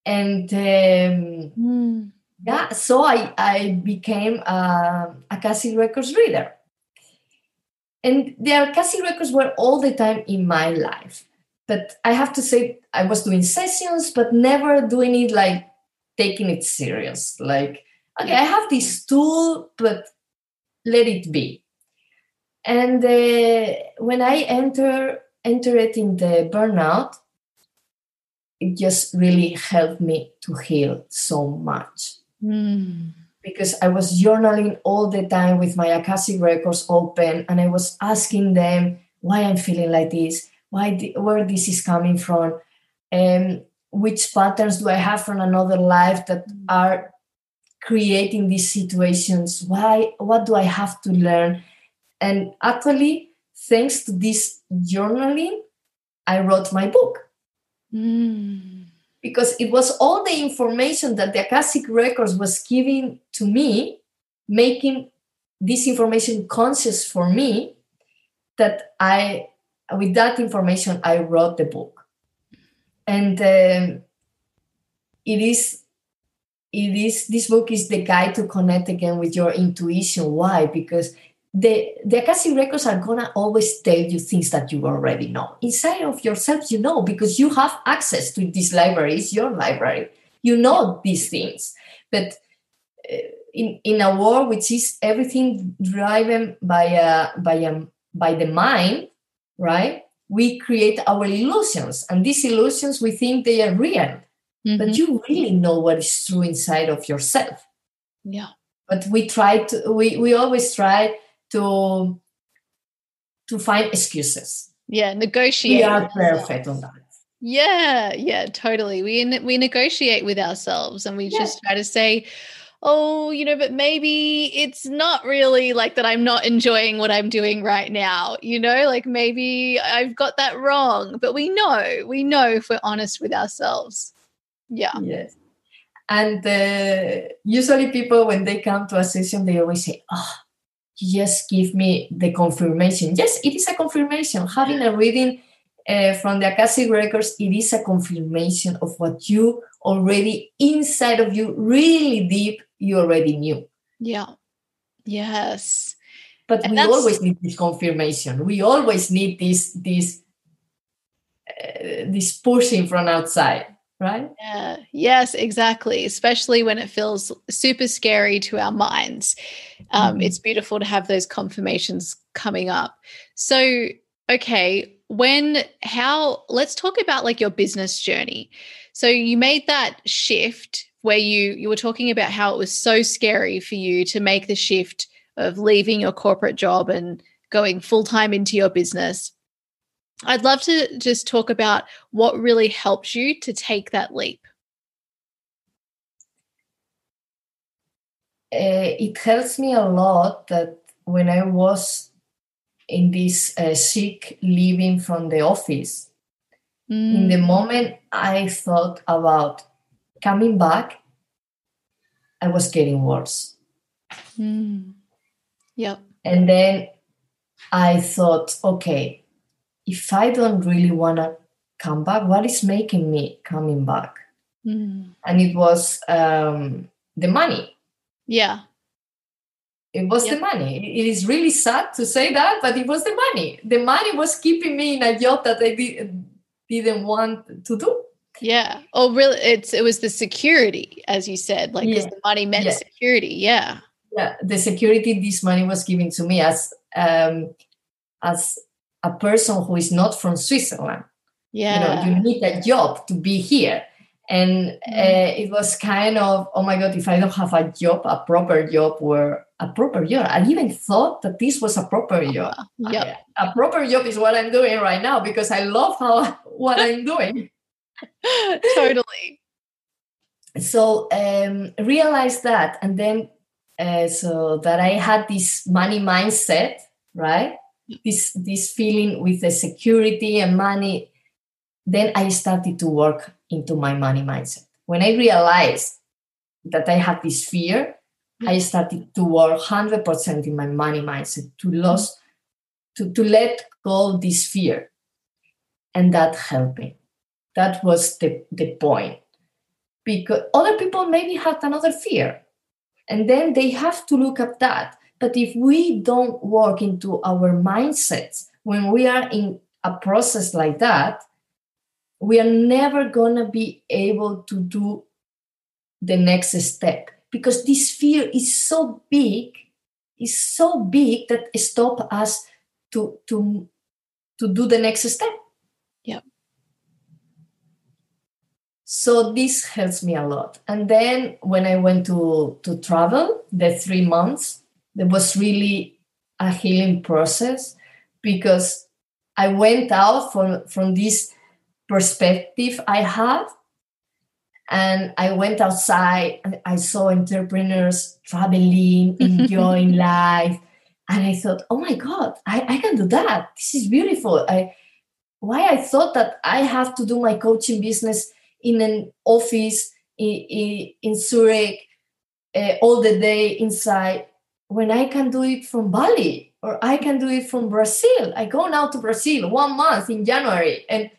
And um, mm. yeah, so I, I became a Akashic Records reader. And the Akashic Records were all the time in my life. But I have to say, I was doing sessions, but never doing it like taking it serious. Like, okay, I have this tool, but let it be. And uh, when I enter entered in the burnout, it just really helped me to heal so much. Mm. Because I was journaling all the time with my Akashic records open, and I was asking them why I'm feeling like this, why the, where this is coming from, and um, which patterns do I have from another life that are creating these situations? Why what do i have to learn? And actually thanks to this journaling i wrote my book. Mm. Because it was all the information that the akashic records was giving to me making this information conscious for me that i with that information i wrote the book. And um, it is it is this book is the guide to connect again with your intuition. Why? Because the the akashic records are gonna always tell you things that you already know. Inside of yourself you know because you have access to this library. It's your library. You know these things. But uh, in in a world which is everything driven by a by a by the mind right? We create our illusions and these illusions we think they are real. Mm-hmm. but you really know what is true inside of yourself. Yeah. But we try to we, we always try to to find excuses yeah negotiate we are perfect on that Yeah, yeah, totally. We we negotiate with ourselves and we yeah. just try to say, "Oh, you know, but maybe it's not really like that I'm not enjoying what I'm doing right now." You know, like maybe I've got that wrong, but we know, we know if we're honest with ourselves. Yeah. Yes. And uh, usually people when they come to a session they always say, "Oh, just give me the confirmation." Yes, it is a confirmation. Having a reading uh, from the Akashic records, it is a confirmation of what you already inside of you, really deep, you already knew. Yeah. Yes. But and we always need this confirmation. We always need this this uh, this pushing from outside, right? Yeah. Yes, exactly. Especially when it feels super scary to our minds. Um, mm-hmm. It's beautiful to have those confirmations coming up. So, okay, when how let's talk about like your business journey so you made that shift where you you were talking about how it was so scary for you to make the shift of leaving your corporate job and going full time into your business i'd love to just talk about what really helped you to take that leap uh, it helps me a lot that when i was in this uh, sick leaving from the office. Mm. In the mm. moment I thought about coming back, I was getting worse. Mm. Yep. And then I thought, okay, if I don't really want to come back, what is making me coming back? Mm. And it was um, the money. Yeah. It was yep. the money. It is really sad to say that, but it was the money. The money was keeping me in a job that I did, didn't want to do. Yeah. Oh, really? It's it was the security, as you said, like because yeah. the money meant yeah. security. Yeah. Yeah, the security this money was given to me as um, as a person who is not from Switzerland. Yeah. You know, you need a job to be here and mm. uh, it was kind of oh my god if i don't have a job a proper job where a proper job i even thought that this was a proper job (laughs) yep. a proper job is what i'm doing right now because i love how (laughs) what i'm (laughs) doing totally so um realize that and then uh, so that i had this money mindset right this this feeling with the security and money then i started to work into my money mindset. When I realized that I had this fear, I started to work 100% in my money mindset to lose, to, to let go this fear. And that helped me. That was the, the point. Because other people maybe had another fear. And then they have to look at that. But if we don't work into our mindsets when we are in a process like that, we are never going to be able to do the next step. Because this fear is so big is so big that it stop us to to to do the next step. Yeah. So this helps me a lot. And then when i went to to travel the three months there was really a healing process because i went out from from this perspective I had. And I went outside and I saw entrepreneurs traveling, (laughs) enjoying life. And I thought, oh my God, I, I can do that. This is beautiful. I why I thought that I have to do my coaching business in an office in, in, in Zurich uh, all the day inside when I can do it from Bali or I can do it from Brazil. I go now to Brazil one month in January and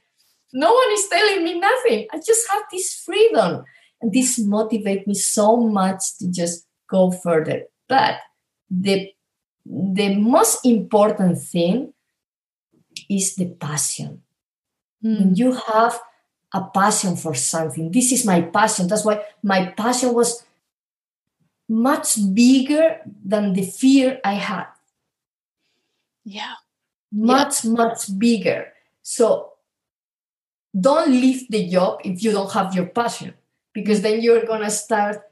no one is telling me nothing. I just have this freedom. And this motivates me so much to just go further. But the the most important thing is the passion. Mm. When you have a passion for something, this is my passion. That's why my passion was much bigger than the fear I had. Yeah. Much, yeah. much bigger. So don't leave the job if you don't have your passion because then you're going to start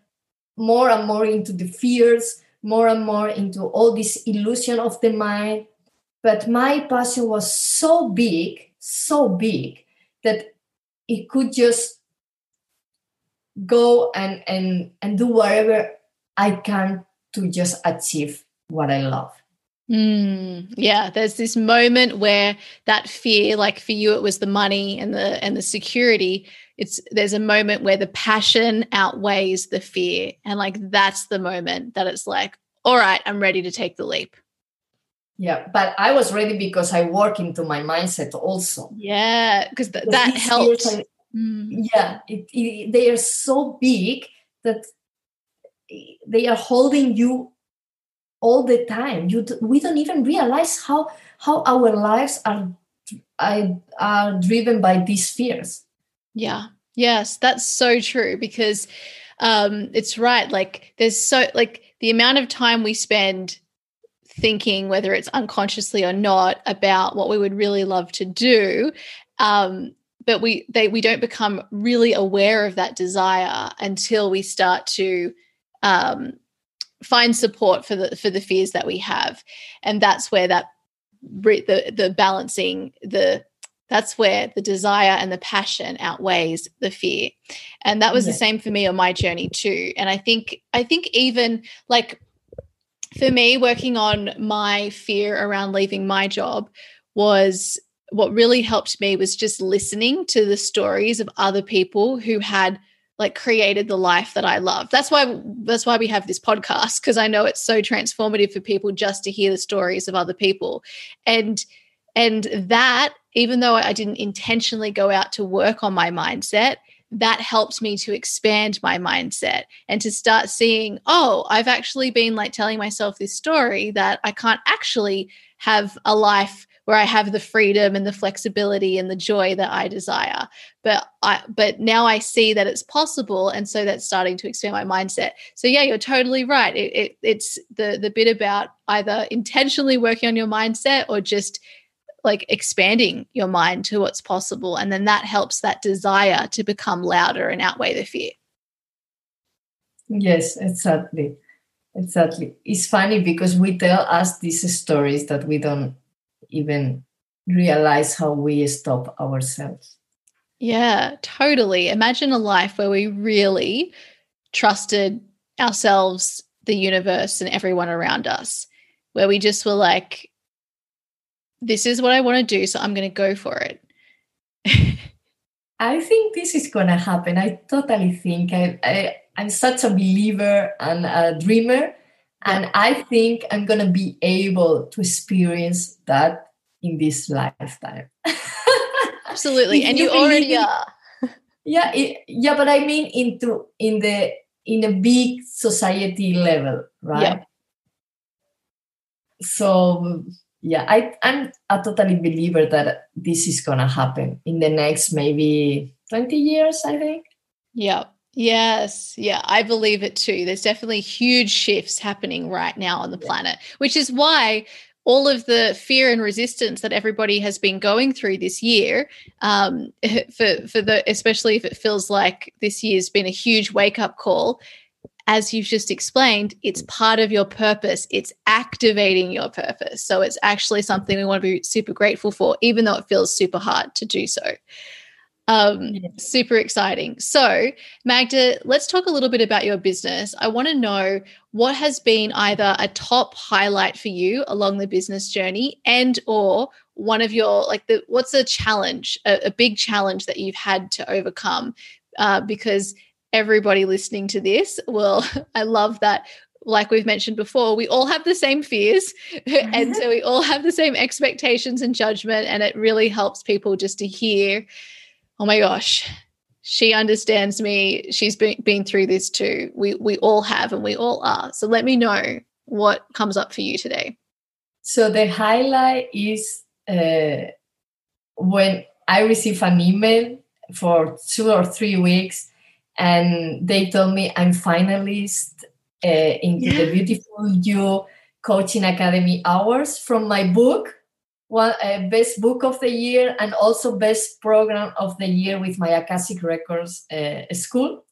more and more into the fears more and more into all this illusion of the mind but my passion was so big so big that it could just go and and and do whatever I can to just achieve what I love. Mm, yeah, there's this moment where that fear, like for you, it was the money and the and the security. It's there's a moment where the passion outweighs the fear, and like that's the moment that it's like, all right, I'm ready to take the leap. Yeah, but I was ready because I work into my mindset also. Yeah, because th- that helps. Mm. Yeah, it, it, they are so big that they are holding you all the time. You we don't even realize how how our lives are are driven by these fears. Yeah. Yes that's so true because um it's right like there's so like the amount of time we spend thinking whether it's unconsciously or not about what we would really love to do um but we they we don't become really aware of that desire until we start to um find support for the for the fears that we have. And that's where that the the balancing the that's where the desire and the passion outweighs the fear. And that was yeah. the same for me on my journey too. And i think i think even like for me working on my fear around leaving my job was what really helped me was just listening to the stories of other people who had like created the life that I love. That's why that's why we have this podcast because I know it's so transformative for people just to hear the stories of other people. And and that even though I didn't intentionally go out to work on my mindset, that helped me to expand my mindset and to start seeing, oh, I've actually been like telling myself this story that I can't actually have a life where I have the freedom and the flexibility and the joy that I desire. But I but now I see that it's possible, and so that's starting to expand my mindset. So yeah, you're totally right. It, it, it's the the bit about either intentionally working on your mindset or just like expanding your mind to what's possible, and then that helps that desire to become louder and outweigh the fear. Yes, exactly. Exactly. It's funny because we tell us these stories that we don't even realize how we stop ourselves. Yeah, totally. Imagine a life where we really trusted ourselves, the universe, and everyone around us, where we just were like, this is what I want to do, so I'm going to go for it. (laughs) I think this is going to happen. I totally think I, I, I'm such a believer and a dreamer and I think I'm going to be able to experience that in this lifetime. (laughs) Absolutely. and you, you already are. yeah, it, yeah, but I mean into in the in a big society level, right? Yeah. So yeah, I, I'm a totally believer that this is gonna happen in the next maybe 20 years, I think. Yeah. Yes. Yeah, I believe it too. There's definitely huge shifts happening right now on the planet, which is why all of the fear and resistance that everybody has been going through this year, um, (laughs) for for the especially if it feels like this year's been a huge wake up call, as you've just explained, it's part of your purpose. It's activating your purpose. So it's actually something we want to be super grateful for, even though it feels super hard to do so. Um, super exciting. So, Magda, let's talk a little bit about your business. I want to know what has been either a top highlight for you along the business journey, and or one of your like the what's a challenge, a, a big challenge that you've had to overcome, uh, because everybody listening to this will. (laughs) I love that like we've mentioned before, we all have the same fears (laughs) and so we all have the same expectations and judgment. And it really helps people just to hear oh my gosh, she understands me. She's been, been through this too. We, we all have and we all are. So let me know what comes up for you today. So the highlight is uh, when I receive an email for two or three weeks and they told me I'm finalist uh, into yeah. the Beautiful You Coaching Academy Awards from my book one uh, best book of the year and also best program of the year with my Akashic Records uh, school.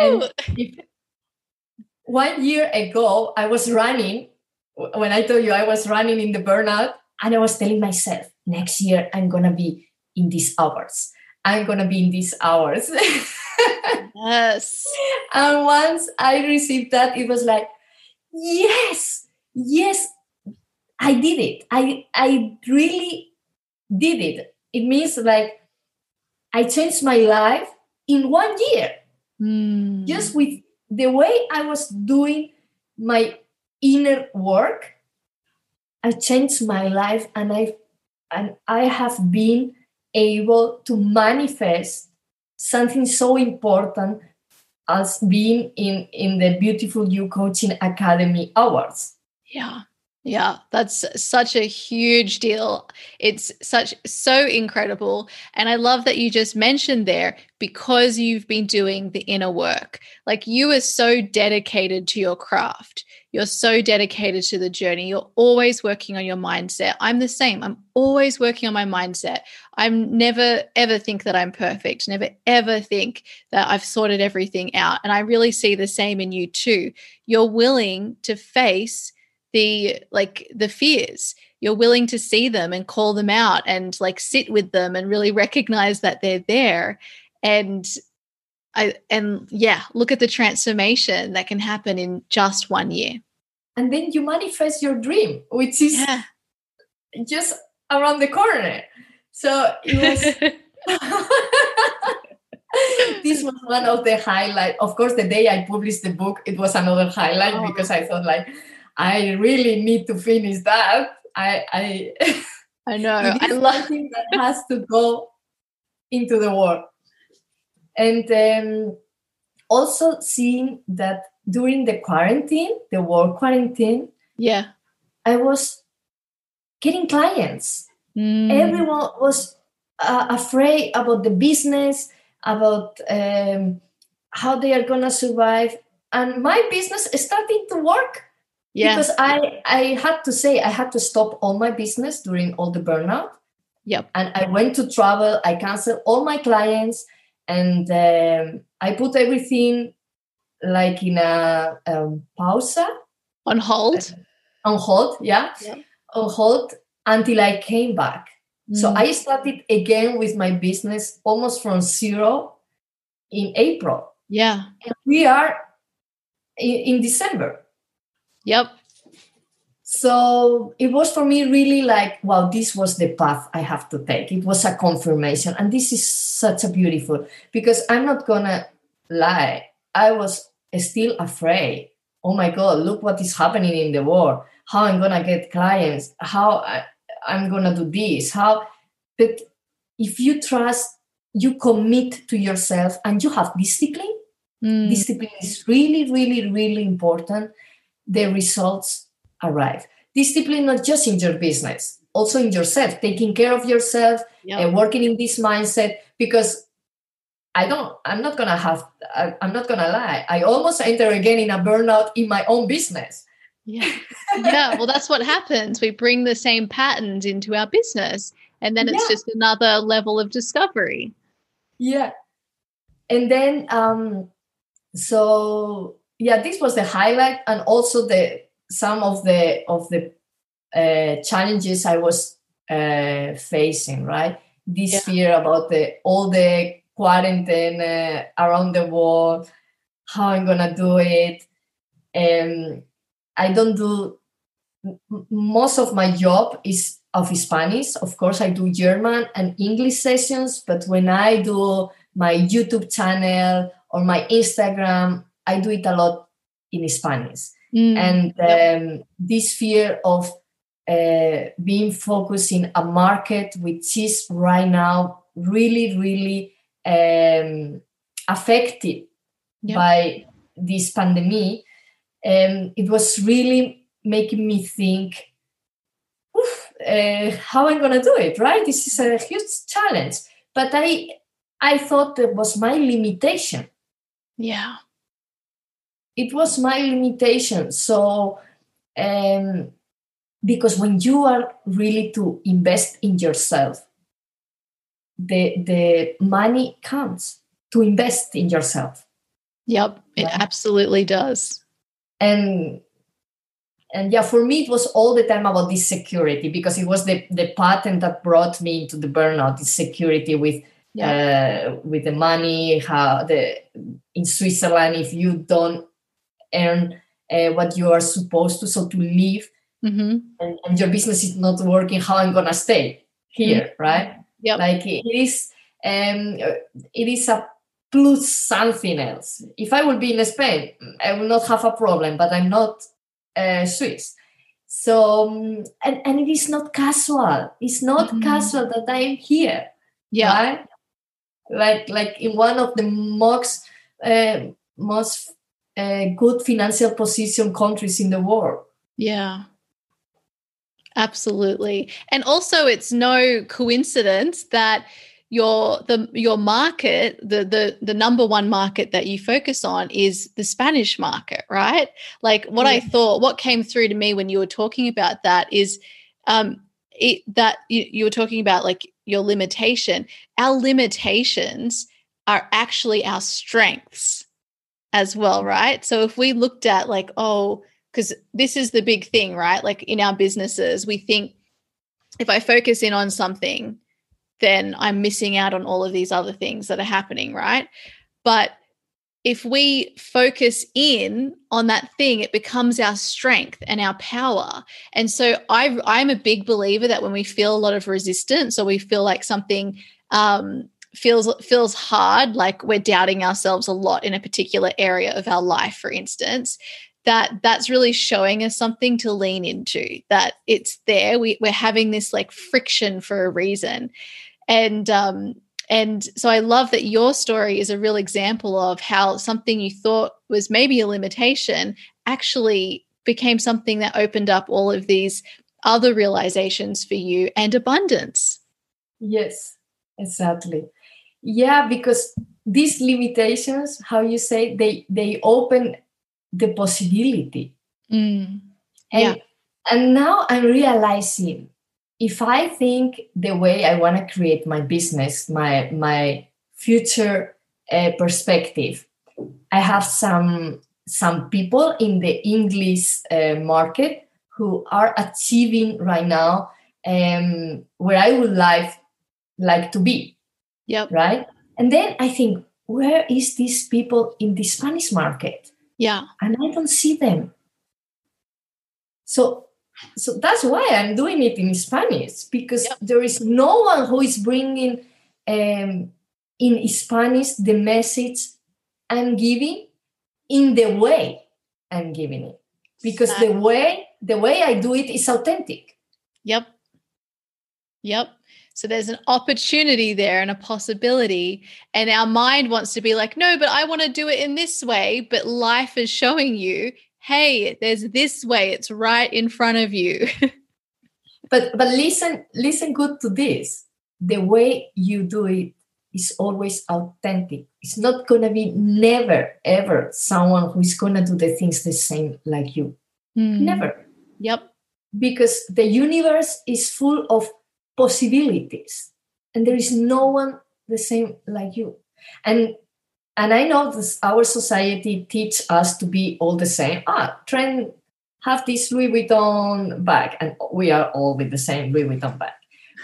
And if, one year ago, I was running. When I told you I was running in the burnout, and I was telling myself, next year I'm gonna be in these hours. I'm gonna be in these hours. (laughs) yes. And once I received that, it was like, yes, yes, I did it. I I really did it. It means like I changed my life in one year. Mm. Just with the way I was doing my inner work, I changed my life and I and I have been able to manifest something so important as being in in the beautiful you coaching academy awards yeah yeah, that's such a huge deal. It's such so incredible. And I love that you just mentioned there because you've been doing the inner work. Like you are so dedicated to your craft. You're so dedicated to the journey. You're always working on your mindset. I'm the same. I'm always working on my mindset. I'm never ever think that I'm perfect. Never ever think that I've sorted everything out. And I really see the same in you too. You're willing to face the like the fears you're willing to see them and call them out and like sit with them and really recognize that they're there and i and yeah look at the transformation that can happen in just one year and then you manifest your dream which is yeah. just around the corner so it was (laughs) (laughs) this was one of the highlight of course the day i published the book it was another highlight oh. because i thought like I really need to finish that. I I I know. (laughs) I love something that has to go into the world. And um, also seeing that during the quarantine, the work quarantine, yeah, I was getting clients. Mm. Everyone was uh, afraid about the business, about um, how they are gonna survive, and my business is starting to work yeah. Because I I had to say I had to stop all my business during all the burnout. Yep. And I went to travel. I canceled all my clients, and um, I put everything like in a um, pausa. On hold. On hold, yeah. Yep. On hold until I came back. Mm. So I started again with my business almost from zero in April. Yeah. And we are in, in December. Yep. So it was for me really like, wow, this was the path I have to take. It was a confirmation. And this is such a beautiful because I'm not gonna lie. I was still afraid. Oh my God, look what is happening in the world. How I'm gonna get clients, how I, I'm gonna do this, how but if you trust, you commit to yourself and you have discipline. Mm. Discipline is really, really, really important the results arrive. Discipline not just in your business, also in yourself, taking care of yourself yep. and working in this mindset because I don't, I'm not gonna have, I, I'm not gonna lie. I almost enter again in a burnout in my own business. Yeah. Yeah. well, that's what happens. We bring the same patterns into our business, and then it's yeah. just another level of discovery. Yeah. And then, um, so yeah, this was the highlight, and also the some of the of the uh, challenges I was uh, facing. Right, this yeah. fear about the all the quarantine uh, around the world, how I'm gonna do it, and I don't do most of my job is of Spanish. Of course, I do German and English sessions, but when I do my YouTube channel or my Instagram, I do it a lot in Spanish. Mm. And um, this fear of uh, being focused in a market which is right now really, really um, affected yep. by this pandemic, um, it was really making me think, uh, how I'm gonna do it, right? This is a huge challenge. But I, I thought that was my limitation. Yeah it was my limitation. So, um, because when you are really to invest in yourself, the the money comes to invest in yourself. Yep, it right? absolutely does. And and yeah, for me it was all the time about this security because it was the the pattern that brought me into the burnout. This security with yeah. uh, with the money how the in switzerland if you don't earn uh, what you are supposed to so to leave mm-hmm. and, and, your business is not working how i'm gonna stay here mm-hmm. right yeah like it is um it is a plus something else if i would be in spain i will not have a problem but i'm not uh, swiss so um, and, and it is not casual it's not mm-hmm. casual that i am here yeah right? like like in one of the most uh, most uh, good financial position countries in the world. Yeah. Absolutely. And also it's no coincidence that your the your market the the the number one market that you focus on is the spanish market right? Like what yeah. i thought what came through to me when you were talking about that is um it, that you, you were talking about like your limitation. Our limitations are actually our strengths as well right so if we looked at like oh because this is the big thing right like in our businesses we think if i focus in on something then I'm missing out on all of these other things that are happening, right? But if we focus in on that thing, it becomes our strength and our power. And so I, I'm a big believer that when we feel a lot of resistance or we feel like something um, feels feels hard, like we're doubting ourselves a lot in a particular area of our life, for instance, that that's really showing us something to lean into. That it's there. We, we're having this like friction for a reason and um, and so I love that your story is a real example of how something you thought was maybe a limitation actually became something that opened up all of these other realizations for you and abundance. Yes, exactly. Yeah, because these limitations, how you say, they they open the possibility. Mm. And, yeah. and now I'm realizing if I think the way I want to create my business, my my future uh, perspective, I have some some people in the English uh, market who are achieving right now um, where I would like like to be. Yep. Right. And then I think, where is these people in the Spanish market? Yeah. And I don't see them. So so that's why i'm doing it in spanish because yep. there is no one who is bringing um, in spanish the message i'm giving in the way i'm giving it because the way the way i do it is authentic yep yep so there's an opportunity there and a possibility. And our mind wants to be like, no, but I want to do it in this way. But life is showing you hey, there's this way, it's right in front of you. (laughs) but but listen, listen good to this. The way you do it is always authentic. It's not gonna be never ever someone who is gonna do the things the same like you. Mm. Never. Yep. Because the universe is full of possibilities and there is no one the same like you. And and I know this, our society teach us to be all the same. Ah, trend have this Louis Vuitton bag, and we are all with the same Louis Vuitton bag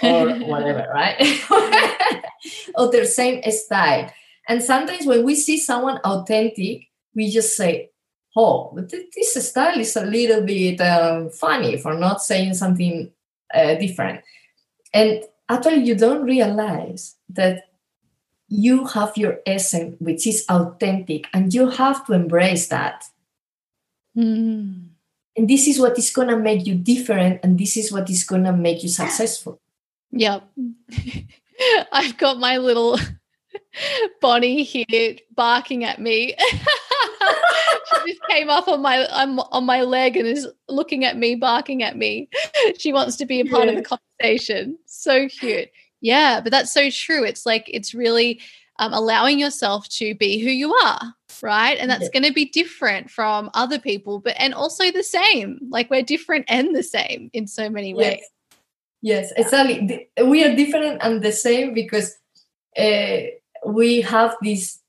or (laughs) whatever, right? (laughs) or the same style. And sometimes when we see someone authentic, we just say, "Oh, but this style is a little bit um, funny for not saying something uh, different." And actually, you don't realize that you have your essence, which is authentic, and you have to embrace that. Mm. And this is what is going to make you different, and this is what is going to make you successful. Yep. (laughs) I've got my little (laughs) Bonnie here barking at me. (laughs) she just came up on my I'm on my leg and is looking at me, barking at me. She wants to be a part yeah. of the conversation. So cute. Yeah, but that's so true. It's like it's really um, allowing yourself to be who you are, right? And that's going to be different from other people, but and also the same. Like we're different and the same in so many ways. Yes, yes exactly. We are different and the same because uh, we have this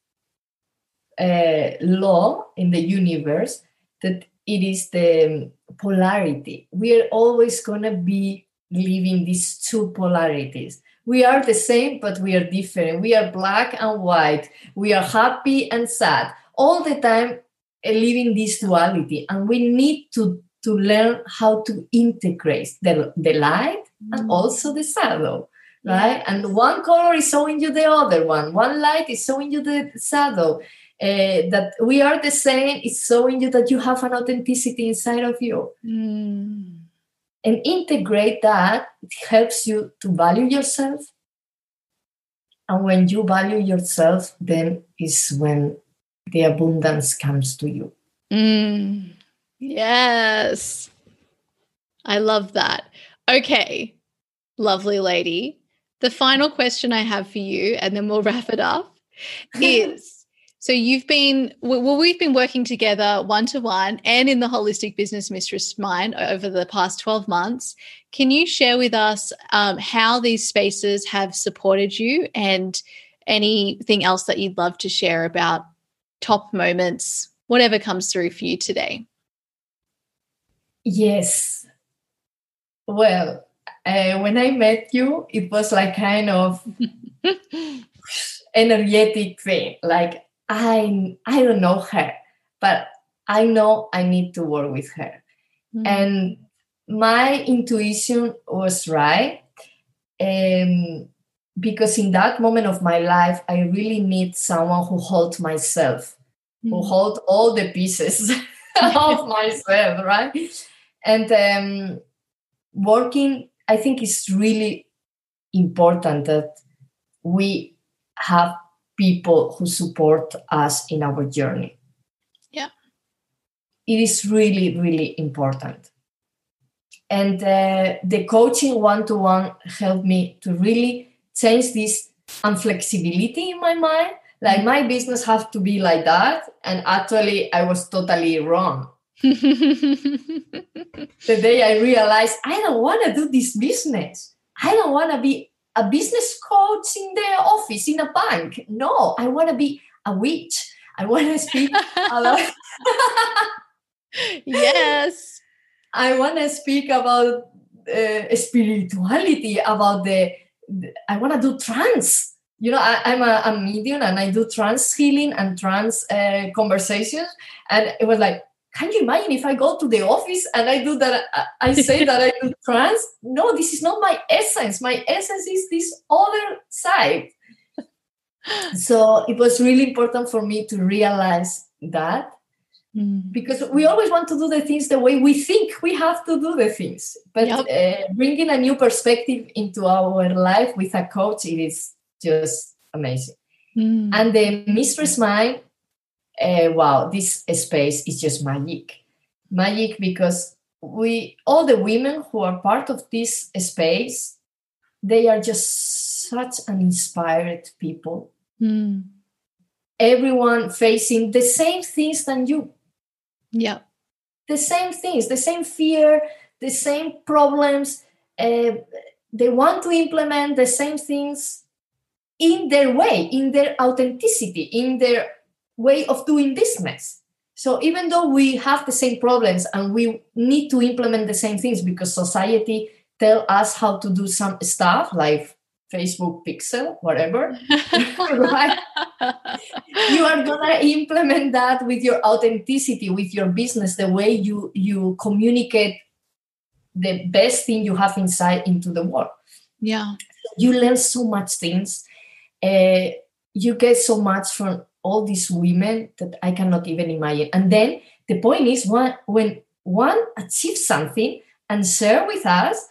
uh, law in the universe that it is the polarity. We are always going to be living these two polarities we are the same, but we are different. We are black and white. We are happy and sad all the time, uh, living this duality. And we need to, to learn how to integrate the, the light mm. and also the shadow. Right, and one color is showing you the other one. One light is showing you the shadow. Uh, that we are the same is showing you that you have an authenticity inside of you. Mm and integrate that it helps you to value yourself. And when you value yourself then is when the abundance comes to you. Mm, yes. I love that. Okay. Lovely lady. The final question i have for you and then we'll wrap it up (laughs) is so you've been well, we've been working together one to one and in the holistic business mistress mind over the past 12 months. Can you share with us um, how these spaces have supported you and anything else that you'd love to share about top moments, whatever comes through for you today? Yes. Well, uh, when I met you, it was like kind of (laughs) energetic thing. Like I I don't know her, but I know I need to work with her. Mm-hmm. And my intuition was right. Um, because in that moment of my life, I really need someone who holds myself, mm-hmm. who holds all the pieces (laughs) of (laughs) myself, right? And um, working, I think, is really important that we have people who support us in our journey. Yeah. It is really, really important. And uh, the coaching one to one helped me to really change this unflexibility in my mind. Like my business has to be like that. And actually, I was totally wrong. (laughs) the day I realized I don't want to do this business. I don't want to be a business coach in the office in a bank. No, I want to be a witch. I want to speak (laughs) a lot. yes. I want to speak about uh, spirituality, about the, the I want to do trance. You know, I, am a, a, medium and I do trance healing and trance uh, conversations. And it was like, can you imagine if I go to the office and I do that? I say that I do trance. No, this is not my essence. My essence is this other side. So it was really important for me to realize that mm. because we always want to do the things the way we think we have to do the things. But yep. uh, bringing a new perspective into our life with a coach, it is just amazing. Mm. And the mistress mind uh, wow, this space is just magic. Magic because we, all the women who are part of this space, they are just such an inspired people. Mm. Everyone facing the same things than you. Yeah. The same things, the same fear, the same problems. Uh, they want to implement the same things in their way, in their authenticity, in their way of doing business. So even though we have the same problems and we need to implement the same things because society tell us how to do some stuff like Facebook Pixel, whatever, (laughs) right? you are gonna implement that with your authenticity, with your business, the way you you communicate the best thing you have inside into the world. Yeah, you learn so much things. Uh, you get so much from all these women that I cannot even imagine. And then the point is when, when one achieves something and share with us,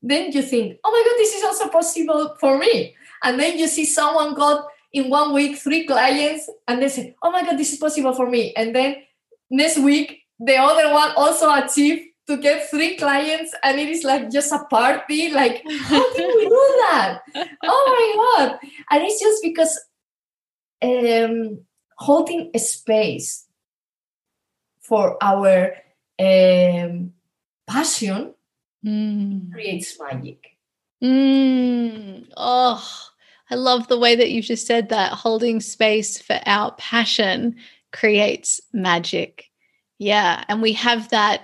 then you think, oh my God, this is also possible for me. And then you see someone got in one week three clients and they say, oh my God, this is possible for me. And then next week, the other one also achieved to get three clients and it is like just a party. Like, how did we do that? (laughs) Oh my God. And it's just because um, holding a space for our um, passion mm. creates magic. Mm. Oh, I love the way that you've just said that. Holding space for our passion creates magic. Yeah. And we have that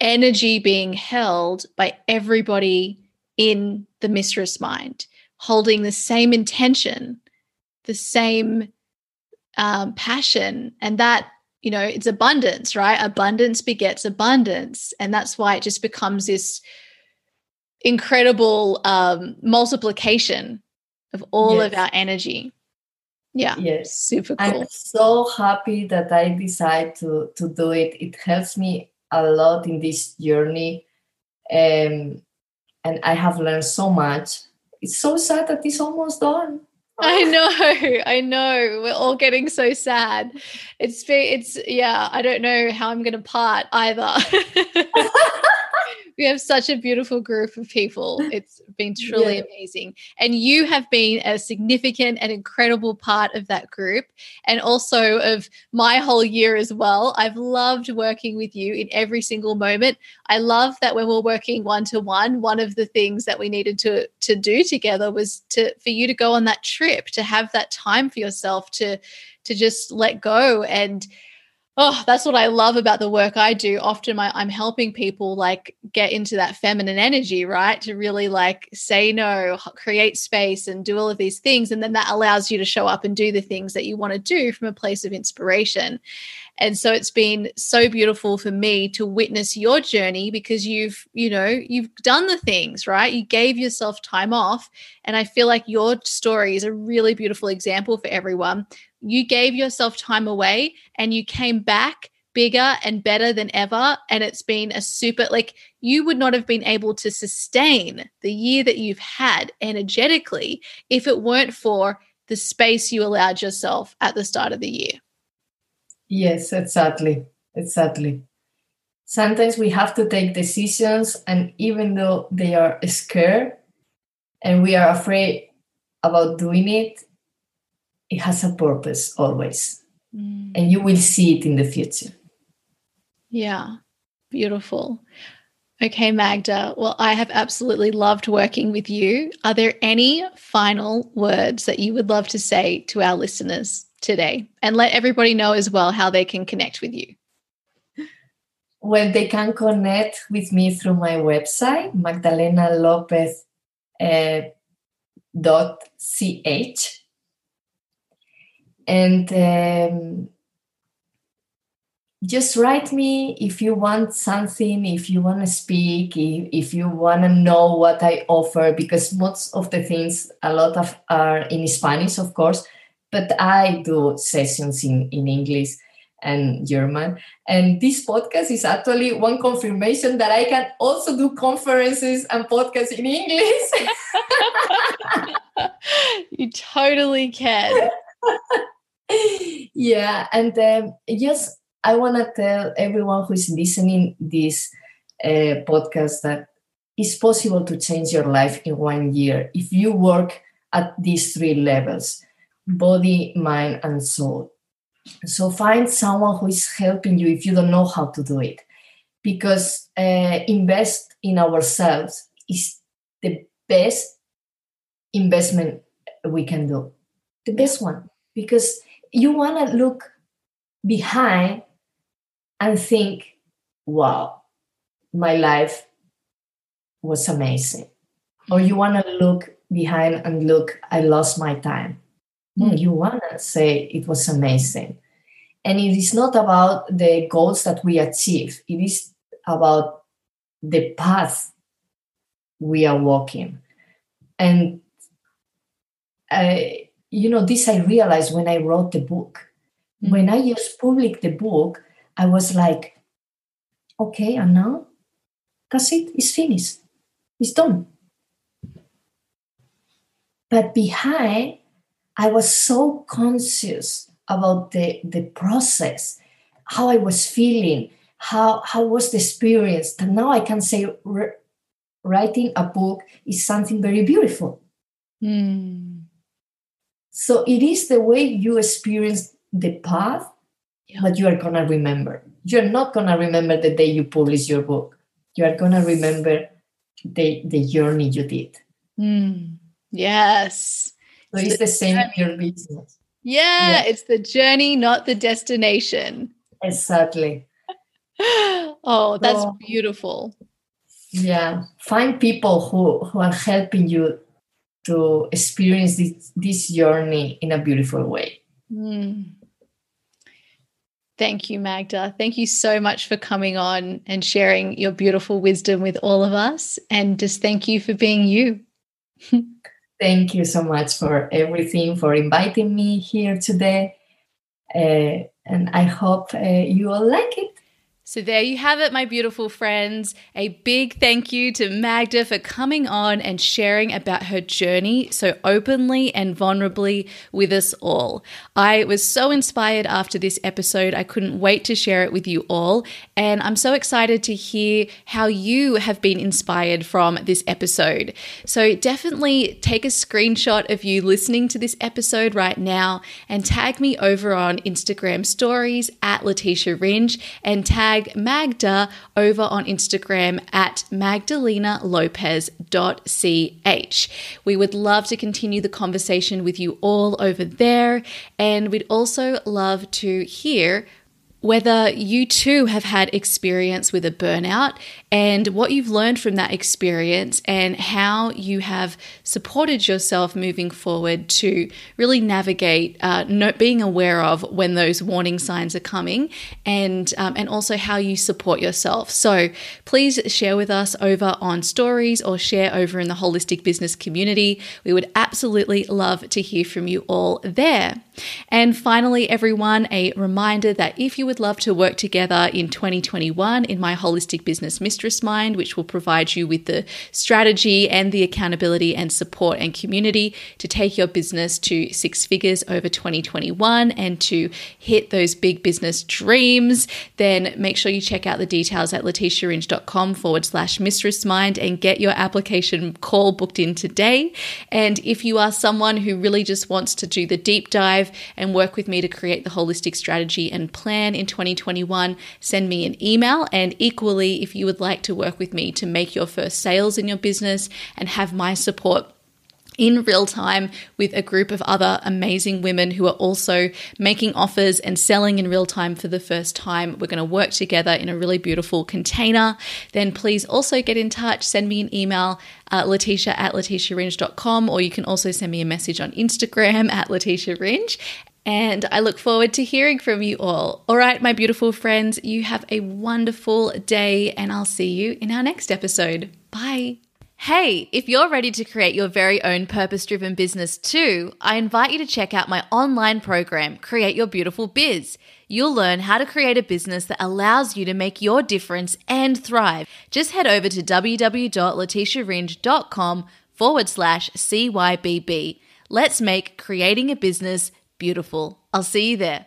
energy being held by everybody in the mistress mind, holding the same intention, the same um, passion, and that you know it's abundance, right? Abundance begets abundance, and that's why it just becomes this incredible um, multiplication of all yes. of our energy. Yeah. Yes. Super cool. I'm so happy that I decided to to do it. It helps me a lot in this journey. Um, and I have learned so much. It's so sad that it's almost done. I (laughs) know, I know. We're all getting so sad. It's it's yeah. I don't know how I'm going to part either. (laughs) we have such a beautiful group of people. (laughs) It's been truly yeah. amazing. And you have been a significant and incredible part of that group and also of my whole year as well. I've loved working with you in every single moment. I love that when we're working one to one, one of the things that we needed to to do together was to for you to go on that trip, to have that time for yourself to to just let go and oh that's what i love about the work i do. Often i'm helping people like get into that feminine energy right? To really like say no create space and do all of these things. And then that allows you to show up and do the things that you want to do from a place of inspiration. And so it's been so beautiful for me to witness your journey because you've you know you've done the things right? You gave yourself time off. And i feel like your story is a really beautiful example for everyone you gave yourself time away and you came back bigger and better than ever. And it's been a super, like, you would not have been able to sustain the year that you've had energetically if it weren't for the space you allowed yourself at the start of the year. Yes, exactly. Exactly. Sometimes we have to take decisions, and even though they are scared and we are afraid about doing it, it has a purpose always. Mm. And you will see it in the future. Yeah, beautiful. Okay, Magda. Well, I have absolutely loved working with you. Are there any final words that you would love to say to our listeners today? And let everybody know as well how they can connect with you. Well, they can connect with me through my website, Magdalena Lopez uh, dot ch and um, just write me if you want something if you want to speak if, if you want to know what i offer because most of the things a lot of are in spanish of course but i do sessions in, in english and german. And this podcast is actually one confirmation that i can also do conferences and podcasts in english. (laughs) You totally can (laughs) yeah, and um, just I want to tell everyone who is listening this uh, podcast that it's possible to change your life in one year if you work at these three levels body, mind, and soul. So find someone who is helping you if you don't know how to do it. Because uh, invest in ourselves is the best investment we can do. The best one. Because you want to look behind and think, wow, my life was amazing. Or you want to look behind and look, I lost my time. Hmm. you want to say it was amazing. And it is not about the goals that we achieve, it is about the path we are walking. And I, you know, this I realized when I wrote the book. Mm-hmm. When I just published the book, I was like, okay, and now that's it, it's finished, it's done. But behind, I was so conscious about the, the process, how I was feeling, how, how was the experience. And now I can say, writing a book is something very beautiful. Mm so it is the way you experience the path that you are going to remember. You're not going to remember the day you publish your book. You are going to remember the, the journey you did. Mm. Yes. So it's, it's the, the, same in your business. Yeah, yeah, it's the journey, not the destination. Exactly. (laughs) oh, that's so, beautiful. yeah find people who who are helping you to experience this, this journey in a beautiful way mm. Thank you, Magda. Thank you so much for coming on and sharing your beautiful wisdom with all of us. And just thank you for being you. (laughs) thank you so much for everything, for inviting me here today. Uh, and I hope uh, you all like it. So, there you have it, my beautiful friends. A big thank you to Magda for coming on and sharing about her journey so openly and vulnerably with us all. I was so inspired after this episode. I couldn't wait to share it with you all. And I'm so excited to hear how you have been inspired from this episode. So, definitely take a screenshot of you listening to this episode right now and tag me over on Instagram stories at Letitia Ringe and tag tag Magda over on Instagram at magdalenalopez.ch. We would love to continue the conversation with you all over there, and we'd also love to hear whether you too have had experience with a burnout and what you've learned from that experience and how you have supported yourself moving forward to really navigate uh, being aware of when those warning signs are coming and um, and also how you support yourself. So please share with us over on stories or share over in the holistic business community. We would absolutely love to hear from you all there and finally everyone a reminder that if you would love to work together in 2021 in my holistic business Mistress Mind, which will provide you with the strategy and the accountability and support and community to take your business to six figures over 2021 and to hit those big business dreams, then make sure you check out the details at letitiaringe.com forward slash mistress mind and get your application call booked in today. And if you are someone who really just wants to do the deep dive and work with me to create the holistic strategy and plan in 2021, send me an email. And equally, if you would like like to work with me to make your first sales in your business and have my support in real time with a group of other amazing women who are also making offers and selling in real time for the first time. We're going to work together in a really beautiful container. Then please also get in touch, send me an email, uh, Letitia at letitiaringe.com, or you can also send me a message on Instagram at Letitia Ringe. And I look forward to hearing from you all. All right, my beautiful friends, you have a wonderful day, and I'll see you in our next episode. Bye. Hey, if you're ready to create your very own purpose driven business too, I invite you to check out my online program, Create Your Beautiful Biz. You'll learn how to create a business that allows you to make your difference and thrive. Just head over to www.letitiaringe.com forward slash CYBB. Let's make creating a business beautiful. I'll see you there.